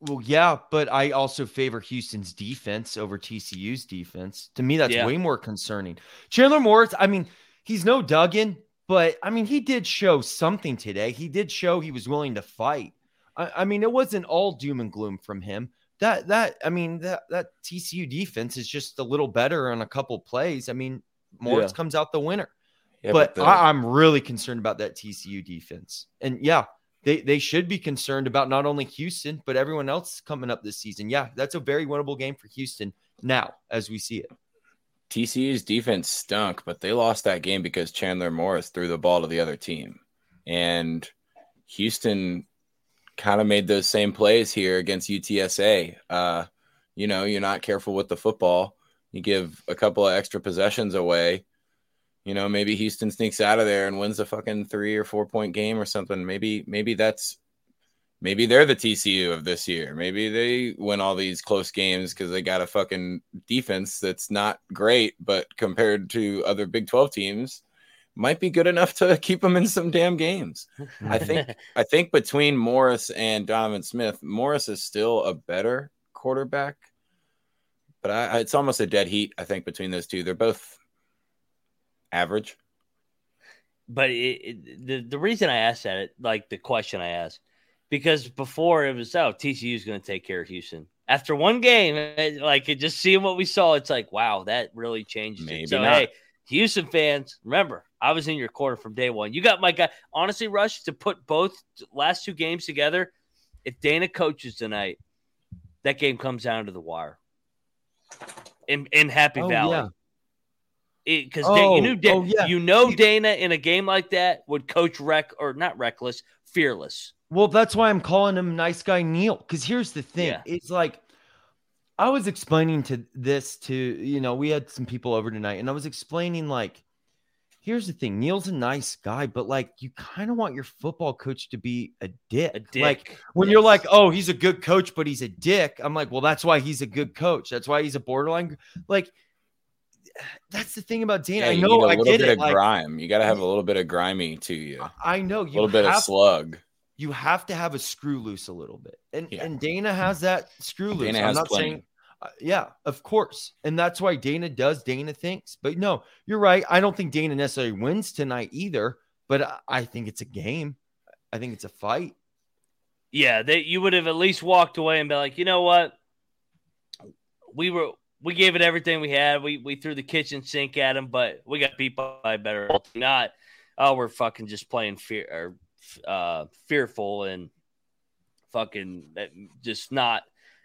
Well, yeah, but I also favor Houston's defense over TCU's defense. To me, that's Yeah. way more concerning. Chandler Morris, I mean, he's no Duggan, but I mean, he did show something today. He did show he was willing to fight. I, I mean, it wasn't all doom and gloom from him. That that I mean, that that TCU defense is just a little better on a couple plays. I mean, Morris Yeah. comes out the winner Yeah, but the- I, I'm really concerned about that TCU defense. And yeah, they, they should be concerned about not only Houston, but everyone else coming up this season. Yeah, that's a very winnable game for Houston now as we see it. TCU's defense stunk, but they lost that game because Chandler Morris threw the ball to the other team. And Houston kind of made those same plays here against UTSA. Uh, you know, you're not careful with the football. You give a couple of extra possessions away. You know, maybe Houston sneaks out of there and wins a fucking three or four point game or something. Maybe, maybe that's maybe they're the TCU of this year. Maybe they win all these close games because they got a fucking defense that's not great, but compared to other Big 12 teams, might be good enough to keep them in some damn games. I think I think between Morris and Donovan Smith, Morris is still a better quarterback, but I, it's almost a dead heat. I think between those two, they're both average. but it, it, the the reason I asked that, like the question I asked, because before it was oh TCU is going to take care of Houston. After one game, it- like it just seeing what we saw, it's like wow, that really changes Maybe it. So not. hey, Houston fans, remember I was in your corner from day one. You got my guy. Honestly, Rush to put both last two games together. If Dana coaches tonight, that game comes down to the wire. In in Happy Oh, Valley. yeah. Because Oh, you knew Da- oh, yeah. you know Dana in a game like that would coach wreck or not reckless, fearless. Well, that's why I'm calling him nice guy Neal. Because here's the thing: Yeah. it's like I was explaining to this to you know we had some people over tonight, and I was explaining like, here's the thing: Neal's a nice guy, but like you kind of want your football coach to be a dick. A dick. Like when you're like, oh, he's a good coach, but he's a dick. I'm like, well, that's why he's a good coach. That's why he's a borderline. Like that's the thing about Dana. Yeah, I you know, a I little get bit it. of Like, grime. You got to have a little bit of grimy to you. I know you a little bit of slug. you have to have a screw loose a little bit. And Yeah. and Dana hmm. has that screw loose. Dana I'm has not plenty. saying uh, yeah, of course. And that's why Dana does Dana thinks. But no, you're right. I don't think Dana necessarily wins tonight either, but I, I think it's a game. I think it's a fight. yeah, that you would have at least walked away and be like, you know what? We were we gave it everything we had. We we threw the kitchen sink at him, but we got beat by better not. Oh, we're fucking just playing fear or uh, fearful and fucking just not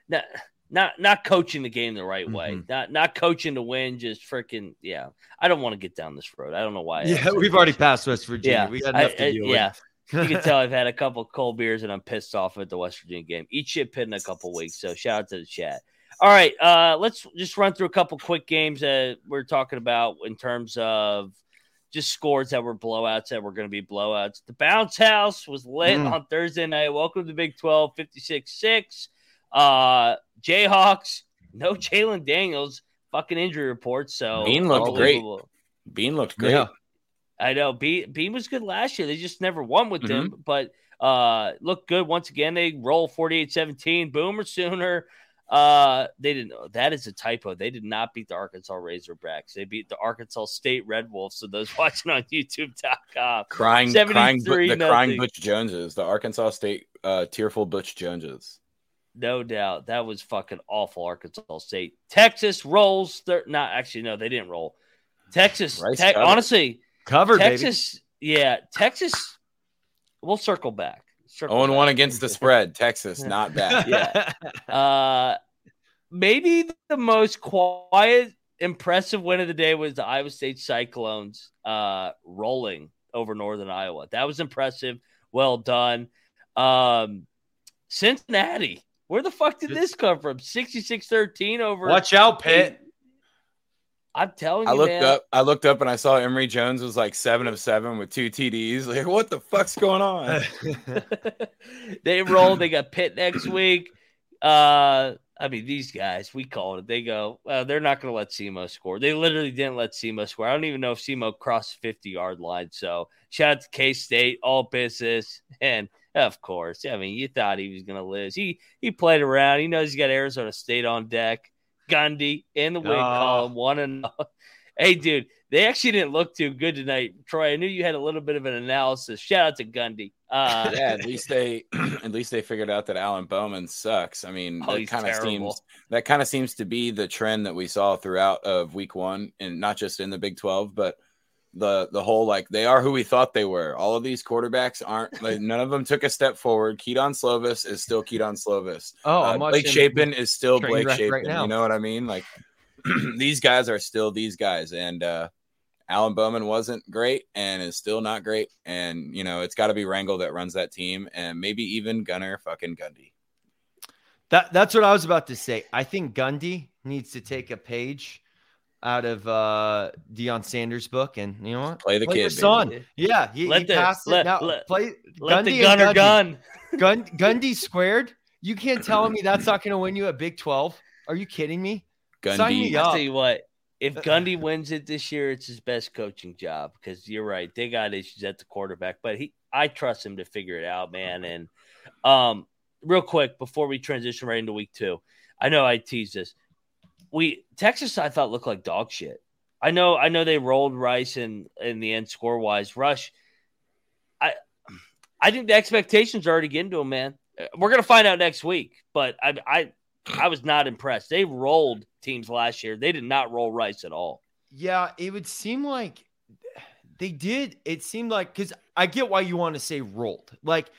not not not coaching the game the right way. Mhm. Not not coaching to win. Just freaking yeah. I don't want to get down this road. I don't know why. I Yeah, we've already passed West Virginia. Yeah, we got I- enough to I- deal yeah. You can tell I've had a couple cold beers and I'm pissed off at the West Virginia game. Eat shit pit in a couple weeks. So shout out to the chat. All right, uh, let's just run through a couple quick games that we're talking about in terms of just scores that were blowouts that were going to be blowouts. The bounce house was lit Mm. on Thursday night. Welcome to Big 12, 56 6. Uh, Jayhawks, no Jalon Daniels, fucking injury reports. So Bean looked great. Bean looked great. Yeah. I know Bean, Bean was good last year. They just never won with Mm-hmm. him, but uh look good once again. They roll 48-17. Boomer Sooner. Uh they didn't that is a typo. They did not beat the Arkansas Razorbacks. They beat the Arkansas State Red Wolves. So those watching on YouTube.com. Crying, crying, Bu- 73 the crying. Butch Joneses, the Arkansas State uh, tearful Butch Joneses. No doubt. That was fucking awful, Arkansas State. Texas rolls. Thir- not actually, no, they didn't roll. Texas, Rice Te- covered. honestly, Covered, baby. Texas, yeah, Texas. We'll circle back. Circle 0 1 against the spread. Texas, not bad. Yeah. Uh, maybe the most quiet, impressive win of the day was the Iowa State Cyclones uh, rolling over Northern Iowa. That was impressive. Well done. Um, Cincinnati. Where the fuck did this come from? 66 13 over. Watch out, Pitt. I'm telling you, I looked man. up. I looked up and I saw Emory Jones was like seven of seven with two TDs. Like, what the fuck's going on? they roll. They got Pitt next week. Uh, I mean, these guys, we called it. They go, well, they're not going to let SEMO score. They literally didn't let SEMO score. I don't even know if SEMO crossed 50 yard line. So shout out to K State, all business. And of course, I mean, you thought he was going to lose. He he played around. He knows he's got Arizona State on deck. Gundy in the win Oh. column, one and hey, dude, they actually didn't look too good tonight. Troy, I knew you had a little bit of an analysis. Shout out to Gundy. Uh, yeah, at least they at least they figured out that Alan Bowman sucks. I mean, Oh, that kind of seems that kind of seems to be the trend that we saw throughout of week one, and not just in the Big Twelve, but the the whole like they are who we thought they were. All of these quarterbacks aren't like none of them took a step forward. Kedon Slovis is still Kedon Slovis. Oh, Uh, Blake Shapen is still Blake Shapen. right. You know what I mean? Like these guys are still these guys, and uh, Alan Bowman wasn't great and is still not great. And you know it's got to be Rangel that runs that team, and maybe even Gunnar fucking Gundy. That that's what I was about to say. I think Gundy needs to take a page out of uh Deion Sanders' book, and you know what? Play the Play kid, your baby. son. Yeah, he, Let he the- passed let- it. Now let- play let the Gundy Gunnar and Gundy. gun. Gun, Gundy squared. You can't tell me that's not going to win you a Big Twelve. Are you kidding me? Sign me Gundy. up. I'll tell you what. If Uh, Gundy wins it this year, it's his best coaching job because you're right. They got issues at the quarterback, but he, I trust him to figure it out, man. And um, real quick before we transition right into week two, I know I teased this. We Texas, I thought looked like dog shit. I know, I know they rolled Rice in in the end score wise. Rush, I, I think the expectations are already getting to him, man. We're gonna find out next week, but I, I, I was not impressed. They rolled teams last year. They did not roll Rice at all. Yeah, it would seem like they did. It seemed like because I get why you want to say rolled. Like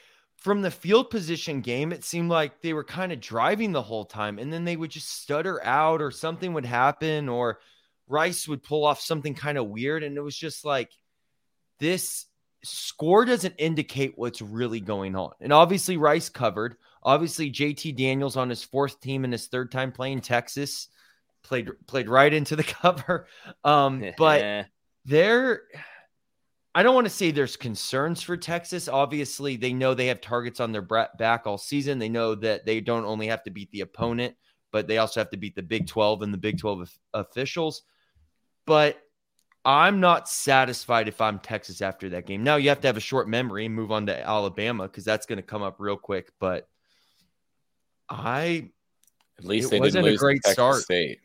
from the field position game, it seemed like they were kind of driving the whole time, and then they would just stutter out, or something would happen, or Rice would pull off something kind of weird, and it was just like this score doesn't indicate what's really going on. And obviously, Rice covered. Obviously, JT Daniels on his fourth team and his third time playing Texas played played right into the cover. Um, but there, I don't want to say there's concerns for Texas. Obviously, they know they have targets on their back all season. They know that they don't only have to beat the opponent, but they also have to beat the Big 12 and the Big 12 officials. But I'm not satisfied if I'm Texas after that game. Now you have to have a short memory and move on to Alabama because that's going to come up real quick. But I, At least It they wasn't didn't a lose to great start. State.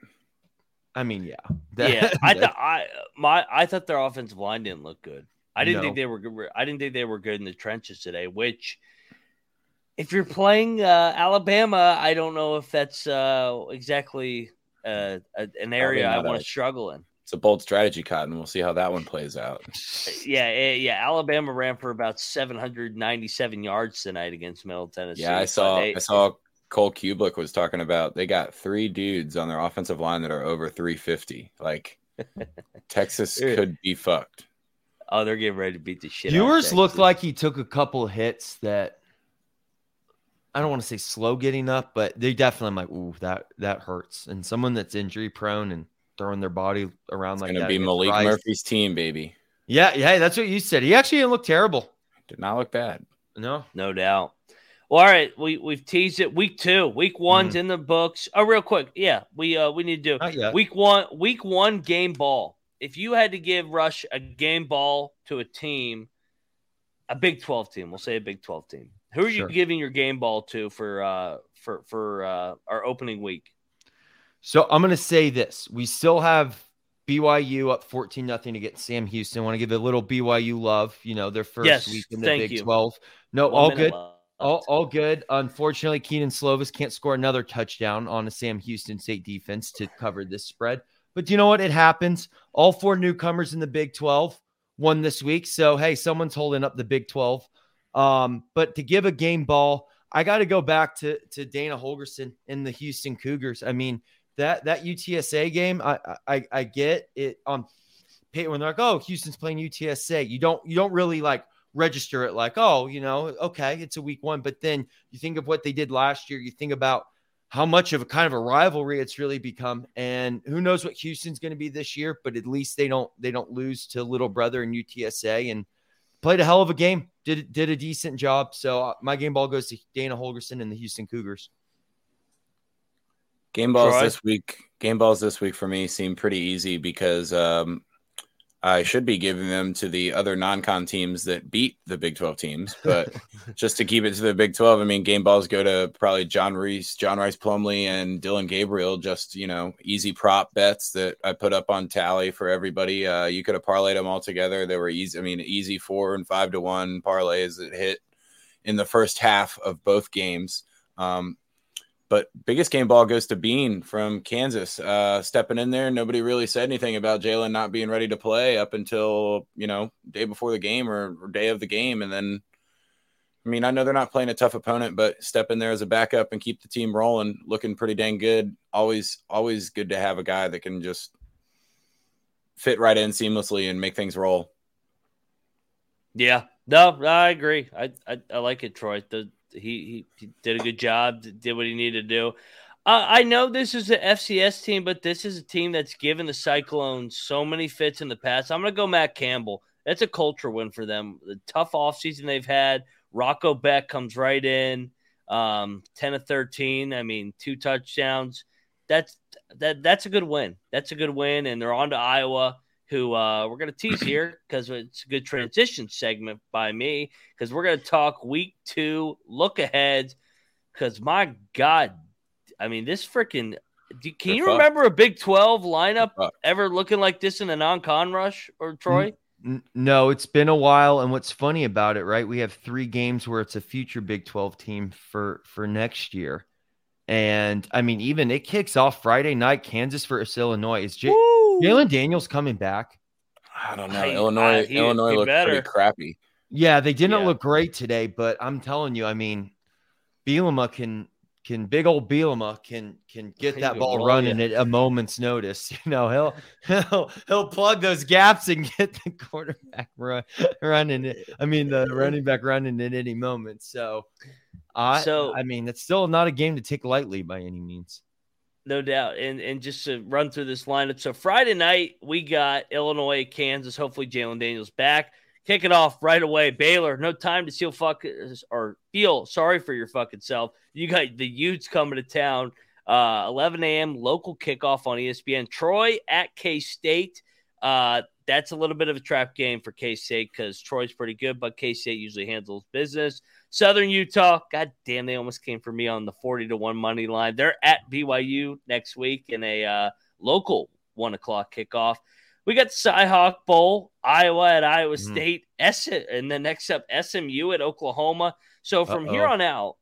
I mean, yeah, yeah, I That- thought I my I thought their offensive line didn't look good. I didn't No. think they were good. I didn't think they were good in the trenches today. Which, if you're playing uh, Alabama, I don't know if that's uh, exactly uh, a, an area I want to struggle in. It's a bold strategy, Cotton. We'll see how that one plays out. Yeah, yeah. Alabama ran for about 797 yards tonight against Middle Tennessee. Yeah, I saw. they- I saw Cole Cubelic was talking about they got three dudes on their offensive line that are over 350. Like Texas could be fucked. Oh, they're getting ready to beat the shit. out of looked like he took a couple hits that I don't want to say slow getting up, but they definitely I'm like, ooh, that that hurts. And someone that's injury prone and throwing their body around It's like gonna that. be Malik Rice. Murphy's team, baby. Yeah, yeah, hey, that's what you said. He actually didn't look terrible. Did not look bad. No. No doubt. Well, all right, we we've teased it. Week two, week one's Mm. in the books. Oh, real quick, yeah, we uh we need to do Not yet. week one. Week one game ball. If you had to give Rush a game ball to a team, a Big Twelve team, we'll say a Big Twelve team. Who are Sure. you giving your game ball to for uh for for uh our opening week? So I'm gonna say this. We still have BYU up 14 nothing to get Sam Houston. want to give a little BYU love, you know, their first Yes, week in the Big you. 12. No, One all good. All, all good. Unfortunately, Kedon Slovis can't score another touchdown on a Sam Houston State defense to cover this spread. But you know what? It happens. All four newcomers in the Big 12 won this week. So, hey, someone's holding up the Big 12. Um, but to give a game ball, I got to go back to, to Dana Holgorsen in the Houston Cougars. I mean, that that UTSA game, I I, I get it on when they're like, oh, Houston's playing UTSA. You don't you don't really like register it like, oh, you know, okay, it's a week one. But then you think of what they did last year. You think about how much of a kind of a rivalry it's really become, and who knows what Houston's going to be this year. But at least they don't they don't lose to little brother in UTSA and played a hell of a game. Did did a decent job. So uh, my game ball goes to Dana Holgorsen and the Houston Cougars. Game balls Troy? this week. Game balls this week for me seem pretty easy because um, I should be giving them to the other non-con teams that beat the Big 12 teams, but just to keep it to the Big 12, I mean, game balls go to probably John Reese, John Rice Plumley, and Dillon Gabriel. Just you know, easy prop bets that I put up on tally for everybody. Uh, you could have parlayed them all together. They were easy. I mean, easy four and five to one parlays that hit in the first half of both games. Um, but biggest game ball goes to Bean from Kansas, uh, stepping in there. Nobody really said anything about Jalon not being ready to play up until you know day before the game or, or, day of the game, and then. I mean, I know they're not playing a tough opponent, but step in there as a backup and keep the team rolling, looking pretty dang good. Always, always good to have a guy that can just fit right in seamlessly and make things roll. Yeah, no, I agree. I I, I like it, Troy. The he, he did a good job, did what he needed to do. Uh, I know this is an FCS team, but this is a team that's given the Cyclones so many fits in the past. I'm going to go Matt Campbell. That's a culture win for them. The tough offseason they've had. Rocco Becht comes right in, um, 10 of 13. I mean, two touchdowns. That's that. That's a good win. That's a good win, and they're on to Iowa who uh, we're going to tease here because it's a good transition segment by me because we're going to talk week two look ahead because my God, I mean, this freaking. Can you remember a Big 12 lineup ever looking like this in a non con rush or Troy? No, it's been a while. And what's funny about it, right? We have three games where it's a future Big 12 team for for next year. And I mean, even it kicks off Friday night, Kansas versus Illinois. Is Jalon Daniels coming back? I don't know. I, Illinois, I, he, Illinois he looked better. pretty crappy. Yeah, they didn't yeah. look great today, but I'm telling you, I mean, Bielema can can big old Bielema can can get that ball running at a moment's notice. You know, he'll he'll he'll plug those gaps and get the quarterback run, running it. I mean, the running back running at any moment. So, I so I mean, it's still not a game to take lightly by any means. No doubt. And and just to run through this lineup. So Friday night, we got Illinois, Kansas. Hopefully Jalon Daniels back. Kick it off right away. Baylor, no time to feel fuck or feel sorry for your fucking self. You got the Utes coming to town. Uh, 11 a.m. local kickoff on ESPN. Troy at K State. Uh, that's a little bit of a trap game for K State because Troy's pretty good, but K State usually handles business. Southern Utah, god damn, they almost came for me on the 40 to 1 money line. They're at BYU next week in a uh, local one o'clock kickoff. We got the Cyhawk Bowl, Iowa at Iowa mm. State, S- and then next up SMU at Oklahoma. So from Uh-oh. here on out,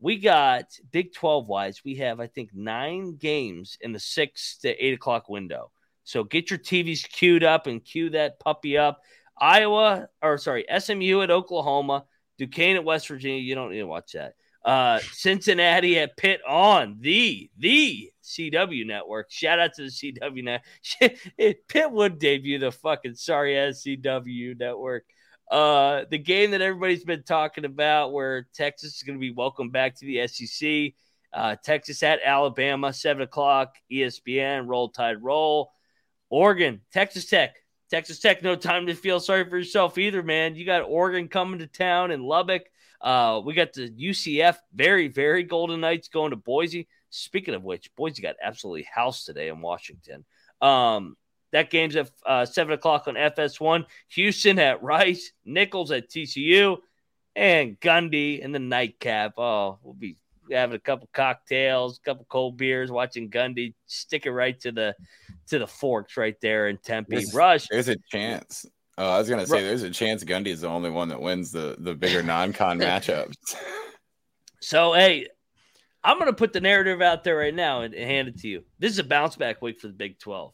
we got Big 12 wise, we have, I think, nine games in the six to eight o'clock window. So get your TVs queued up and cue that puppy up. Iowa, or sorry, SMU at Oklahoma, Duquesne at West Virginia. You don't need to watch that. Uh, Cincinnati at Pitt on the the CW network. Shout out to the CW network. Pitt would debut the fucking sorry ass CW network. Uh, the game that everybody's been talking about, where Texas is going to be welcome back to the SEC. Uh, Texas at Alabama, seven o'clock. ESPN. Roll Tide, roll. Oregon, Texas Tech. Texas Tech, no time to feel sorry for yourself either, man. You got Oregon coming to town in Lubbock. Uh, we got the UCF, very, very Golden Knights going to Boise. Speaking of which, Boise got absolutely housed today in Washington. Um, that game's at uh, 7 o'clock on FS1. Houston at Rice, Nicholls at TCU, and Gundy in the nightcap. Oh, we'll be having a couple cocktails, a couple cold beers, watching Gundy stick it right to the to the forks right there in Tempe. There's, Rush. There's a chance. Oh, I was gonna say there's a chance Gundy is the only one that wins the the bigger non-con matchups. So hey, I'm gonna put the narrative out there right now and, and hand it to you. This is a bounce back week for the Big 12.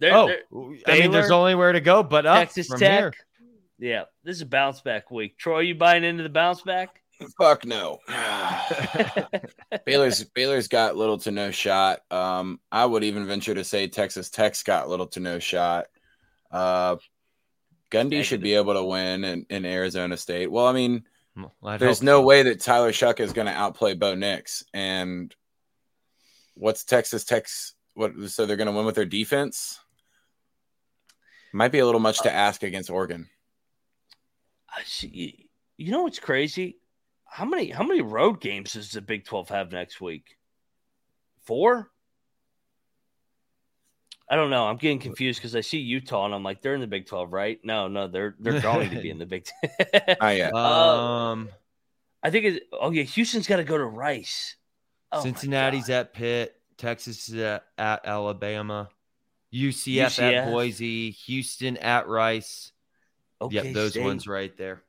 They're, oh, they're- I mean, there's only where to go but up Texas from Tech. here. Yeah, this is a bounce back week. Troy, you buying into the bounce back? Fuck no. Baylor's Baylor's got little to no shot. Um, I would even venture to say Texas Tech's got little to no shot. Uh, Gundy should be able to win in, in Arizona State. Well, I mean, Well, there's no so. way that Tyler Shough is going to outplay Bo Nix. And what's Texas Tech's? What? So they're going to win with their defense? Might be a little much to ask against Oregon. I see. You know what's crazy? How many how many road games does the Big 12 have next week? Four? I don't know. I'm getting confused because I see Utah and I'm like, they're in the Big 12, right? No, no, they're they're going to be in the Big 10. Oh yeah, Um, I think it, oh yeah, Houston's got to go to Rice. Oh Cincinnati's at Pitt, Texas is at, at Alabama, UCF, UCF. at Boise, Houston at Rice. okay, yep, those State. ones right there.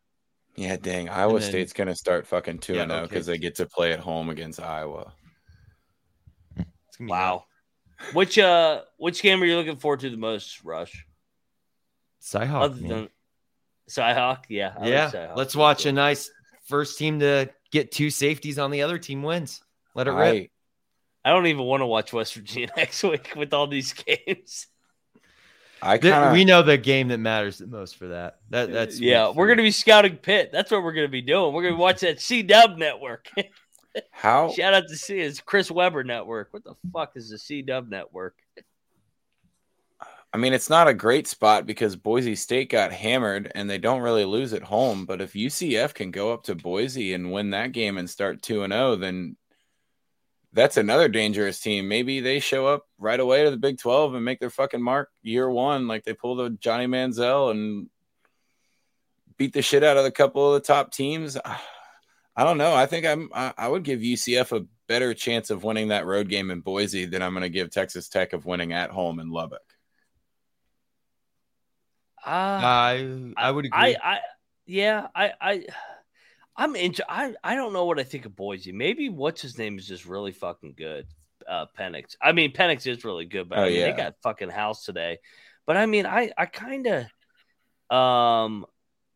Yeah. Dang, Iowa then- State's going to start fucking two Yeah, and zero okay. because they get to play at home against Iowa. It's gonna be Wow. Which uh which game are you looking forward to the most, Rush? Cyhawk. Other man. than Cyhawk, yeah. I like yeah, Cyhawk. let's watch a nice first team to get two safeties on the other team wins. Let it rip. Right. I don't even want to watch West Virginia next week with all these games. I Th- kind we know the game that matters the most for that. That uh, that's yeah, we're gonna be scouting Pitt. That's what we're gonna be doing. We're gonna watch that C Dub network. how Shout out to C it's Chris Webber network. What the fuck is the C Dub network? I mean, it's not a great spot because Boise State got hammered and they don't really lose at home. But if UCF can go up to Boise and win that game and start 2 and 0, then that's another dangerous team. Maybe they show up right away to the Big 12 and make their fucking mark year one, like they pull the Johnny Manziel and beat the shit out of a couple of the top teams. I don't know. I think I'm, I, I would give UCF a better chance of winning that road game in Boise than I'm going to give Texas Tech of winning at home in Lubbock. Uh, I I would agree. I, I yeah, I I I'm into I I don't know what I think of Boise. Maybe what's his name is just really fucking good. Uh Penix. I mean Penix is really good, but Oh, I mean yeah. they got fucking house today. But I mean I I kind of um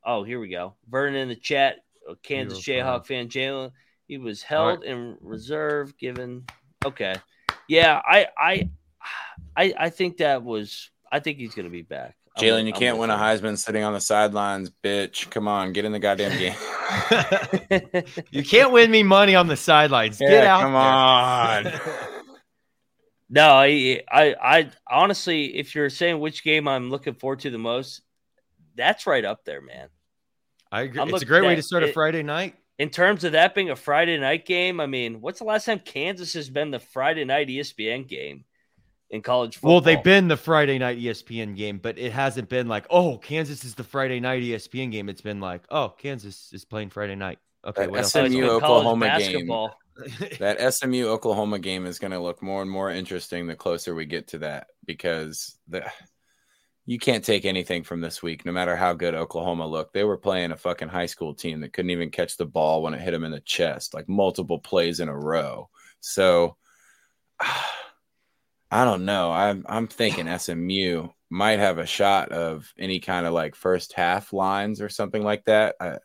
oh here we go. Vernon in the chat, uh, Kansas Jayhawk fan Jalon. He was held in reserve given okay. Yeah, I I I I think that was I think he's gonna be back. I'm Jalon, you can't win a. Heisman sitting on the sidelines, bitch. Come on, get in the goddamn game. you can't win me money on the sidelines. Get Yeah, out. come there. on. No, I, I, I honestly, if you're saying which game I'm looking forward to the most, that's right up there, man. I agree. I'm It's a great way to start a Friday night. In terms of that being a Friday night game, I mean, what's the last time Kansas has been the Friday night ESPN game in college football? Well, they've been the Friday night ESPN game, but it hasn't been like, oh, Kansas is the Friday night ESPN game. It's been like, oh, Kansas is playing Friday night. Okay, That what else? So it's SMU been Oklahoma game. that SMU Oklahoma game is going to look more and more interesting the closer we get to that because the you can't take anything from this week, no matter how good Oklahoma looked. They were playing a fucking high school team that couldn't even catch the ball when it hit them in the chest, like multiple plays in a row. So I don't know. I'm I'm thinking SMU might have a shot of any kind of like first half lines or something like that. I,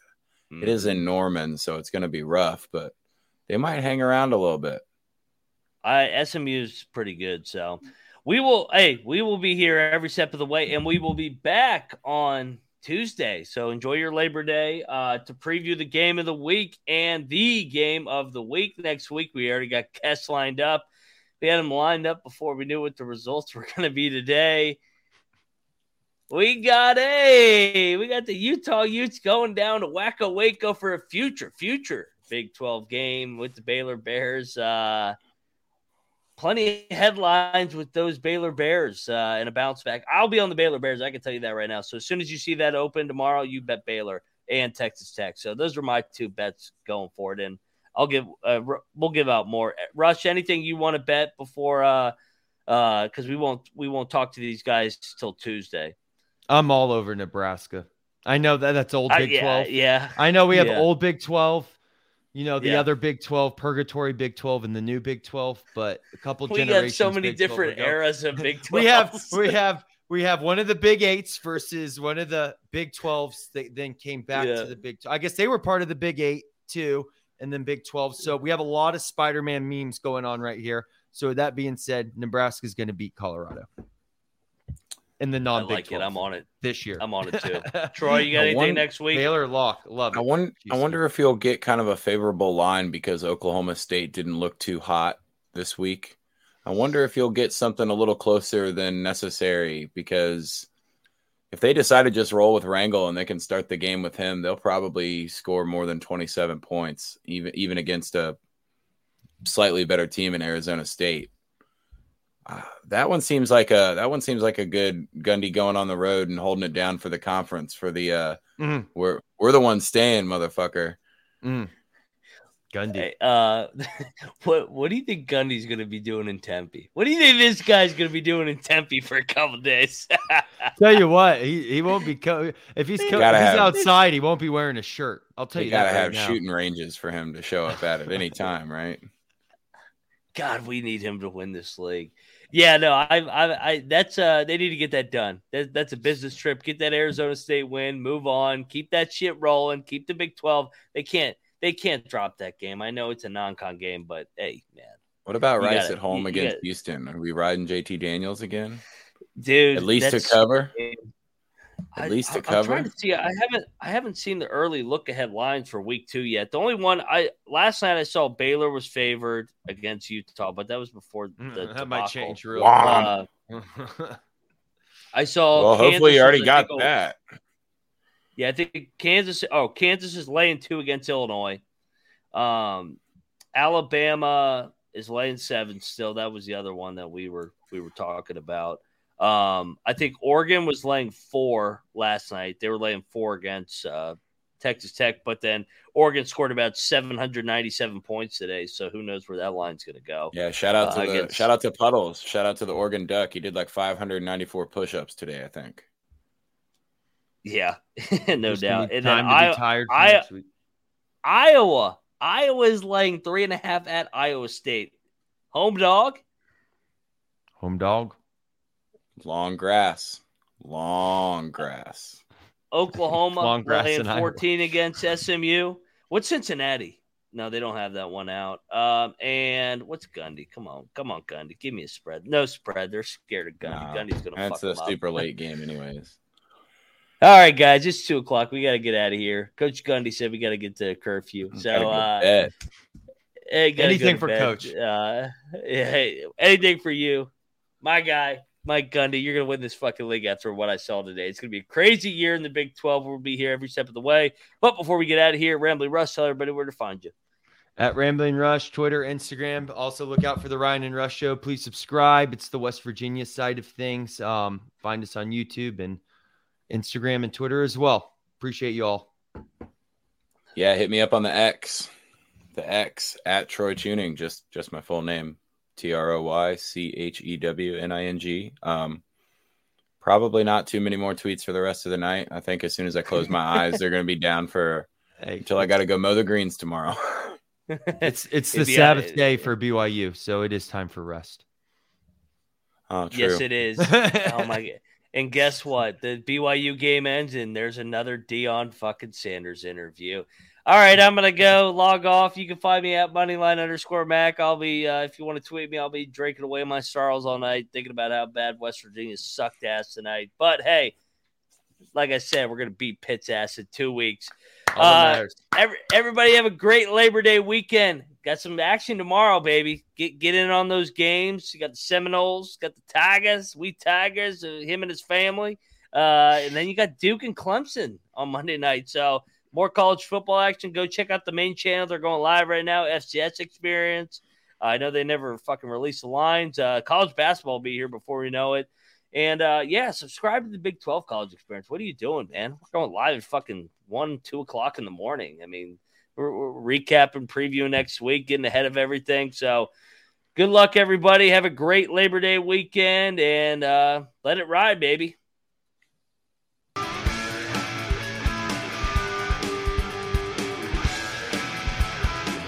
it is in Norman, so it's going to be rough, but they might hang around a little bit. I SMU's pretty good, so we will. Hey, we will be here every step of the way, and we will be back on Tuesday. So enjoy your Labor Day uh, to preview the game of the week and the game of the week next week. We already got Kess lined up. We had them lined up before we knew what the results were going to be today. We got a we got the Utah Utes going down to Waco Waco for a future future Big 12 game with the Baylor Bears. Uh, plenty of headlines with those Baylor Bears uh, and a bounce back. I'll be on the Baylor Bears. I can tell you that right now. So as soon as you see that open tomorrow, you bet Baylor and Texas Tech. So those are my two bets going forward. And I'll give uh, we'll give out more. Rush, anything you want to bet before uh uh because we won't we won't talk to these guys till Tuesday. I'm all over Nebraska. I know that that's old Uh, Big yeah, 12. yeah. I know we have Yeah. old Big 12, you know, the Yeah. other Big 12, purgatory Big 12 and the new Big 12, but a couple We generations. so many Big different eras of Big 12. We have we have we have one of the Big 8s versus one of the Big 12s that then came back Yeah. to the Big I guess they were part of the Big 8 too and then Big 12. So we have a lot of Spider-Man memes going on right here. So that being said, Nebraska is going to beat Colorado in the non-Big like 12 it. I'm on it. this year. I'm on it too. Troy, you got I anything won- next week? Baylor lock, love it. I wonder, I wonder if you'll get kind of a favorable line because Oklahoma State didn't look too hot this week. I wonder if you'll get something a little closer than necessary because if they decide to just roll with Rangel and they can start the game with him, they'll probably score more than 27 points, even even against a slightly better team in Arizona State. Uh, that one seems like a that one seems like a good Gundy going on the road and holding it down for the conference for the uh Mhm. we're we're the ones staying, motherfucker. Mm. Gundy. Hey, uh, what what do you think Gundy's going to be doing in Tempe? What do you think this guy's going to be doing in Tempe for a couple days? Tell you what, he, he won't be co- if he's co- if he's have- outside, he won't be wearing a shirt. I'll tell You you gotta that right have now. shooting ranges for him to show up at at any time, right? God, we need him to win this league. Yeah, no, I, I, I that's uh, they need to get that done. That, that's a business trip. Get that Arizona State win. Move on. Keep that shit rolling. Keep the Big Twelve. They can't, they can't drop that game. I know it's a non-con game, but hey, man, What about Rice gotta- at home you- you against gotta- Houston? Are we riding JT Daniels again? dude, At least to that's- cover. I- At least to I'm- I'm trying cover? to see. I haven't I haven't seen the early look ahead lines for week two yet. The only one I last night I saw Baylor was favored against Utah, but that was before the Mm, that might debacle. change real Uh. I saw. Well, hopefully you already got think, that. Yeah, I think Kansas. Oh, Kansas is laying two against Illinois. Um, Alabama is laying seven still. That was the other one that we were we were talking about. Um, I think Oregon was laying four last night. They were laying four against uh, Texas Tech, but then Oregon scored about seven hundred ninety-seven points today. So who knows where that line's going to go? Yeah, shout out to Uh, the against- shout out to Puddles. Shout out to the Oregon Duck. He did like 594 push-ups today, I think. Yeah, no There's doubt. be And then time to I, be tired I- next week. Iowa. Iowa is laying three and a half at Iowa State. Home dog. Home dog. Long grass. Long grass. Oklahoma Long grass laying in Iowa. 14 against SMU. What's Cincinnati? No, they don't have that one out. Um, and what's Gundy? Come on, come on, Gundy. Give me a spread. No spread. They're scared of Gundy. Nah, Gundy's gonna That's a them up. super late game, anyways. All right, guys, it's two o'clock. We got to get out of here. Coach Gundy said we got to get to curfew. So, go uh, hey, Anything go for bed. Coach. Uh, yeah, hey, anything for you, my guy, Mike Gundy. You're gonna win this fucking league after what I saw today. It's gonna be a crazy year in the Big Twelve. We'll be here every step of the way. But before we get out of here, Rambling Rush, tell everybody where to find you. At Rambling Rush, Twitter, Instagram. Also, look out for the Ryan and Rush show. Please subscribe. It's the West Virginia side of things. Um, find us on YouTube and Instagram and Twitter as well. Appreciate you all. Yeah, hit me up on the X. The X at Troy Chewning, just just my full name. T R O Y C H E W N I N G. Um probably not too many more tweets for the rest of the night. I think as soon as I close my eyes, they're gonna be down for Hey, until I gotta go mow the greens tomorrow. it's it's the It'd Sabbath day for BYU, so it is time for rest. oh, true. Yes, it is. oh my god. And guess what? The BYU game ends, and there's another Deion fucking Sanders interview. All right, I'm gonna go log off. You can find me at moneyline underscore Mac. I'll be uh, if you want to tweet me, I'll be drinking away my sorrows all night, thinking about how bad West Virginia sucked ass tonight. But hey, like I said, we're gonna beat Pitt's ass in two weeks. Uh. Every, everybody have a great Labor Day weekend. Got some action tomorrow, baby. Get get in on those games. You got the Seminoles, got the Tigers, we Tigers, uh, him and his family, uh, and then you got Duke and Clemson on Monday night. So more college football action. Go check out the main channel. They're going live right now. FCS Experience. I know they never fucking release the lines. Uh, college basketball will be here before we know it. And uh, yeah, subscribe to the Big 12 College Experience. What are you doing, man? We're going live at fucking one, two o'clock in the morning. I mean, we're, we're recapping, previewing next week, getting ahead of everything. So good luck, everybody. Have a great Labor Day weekend and uh, let it ride, baby.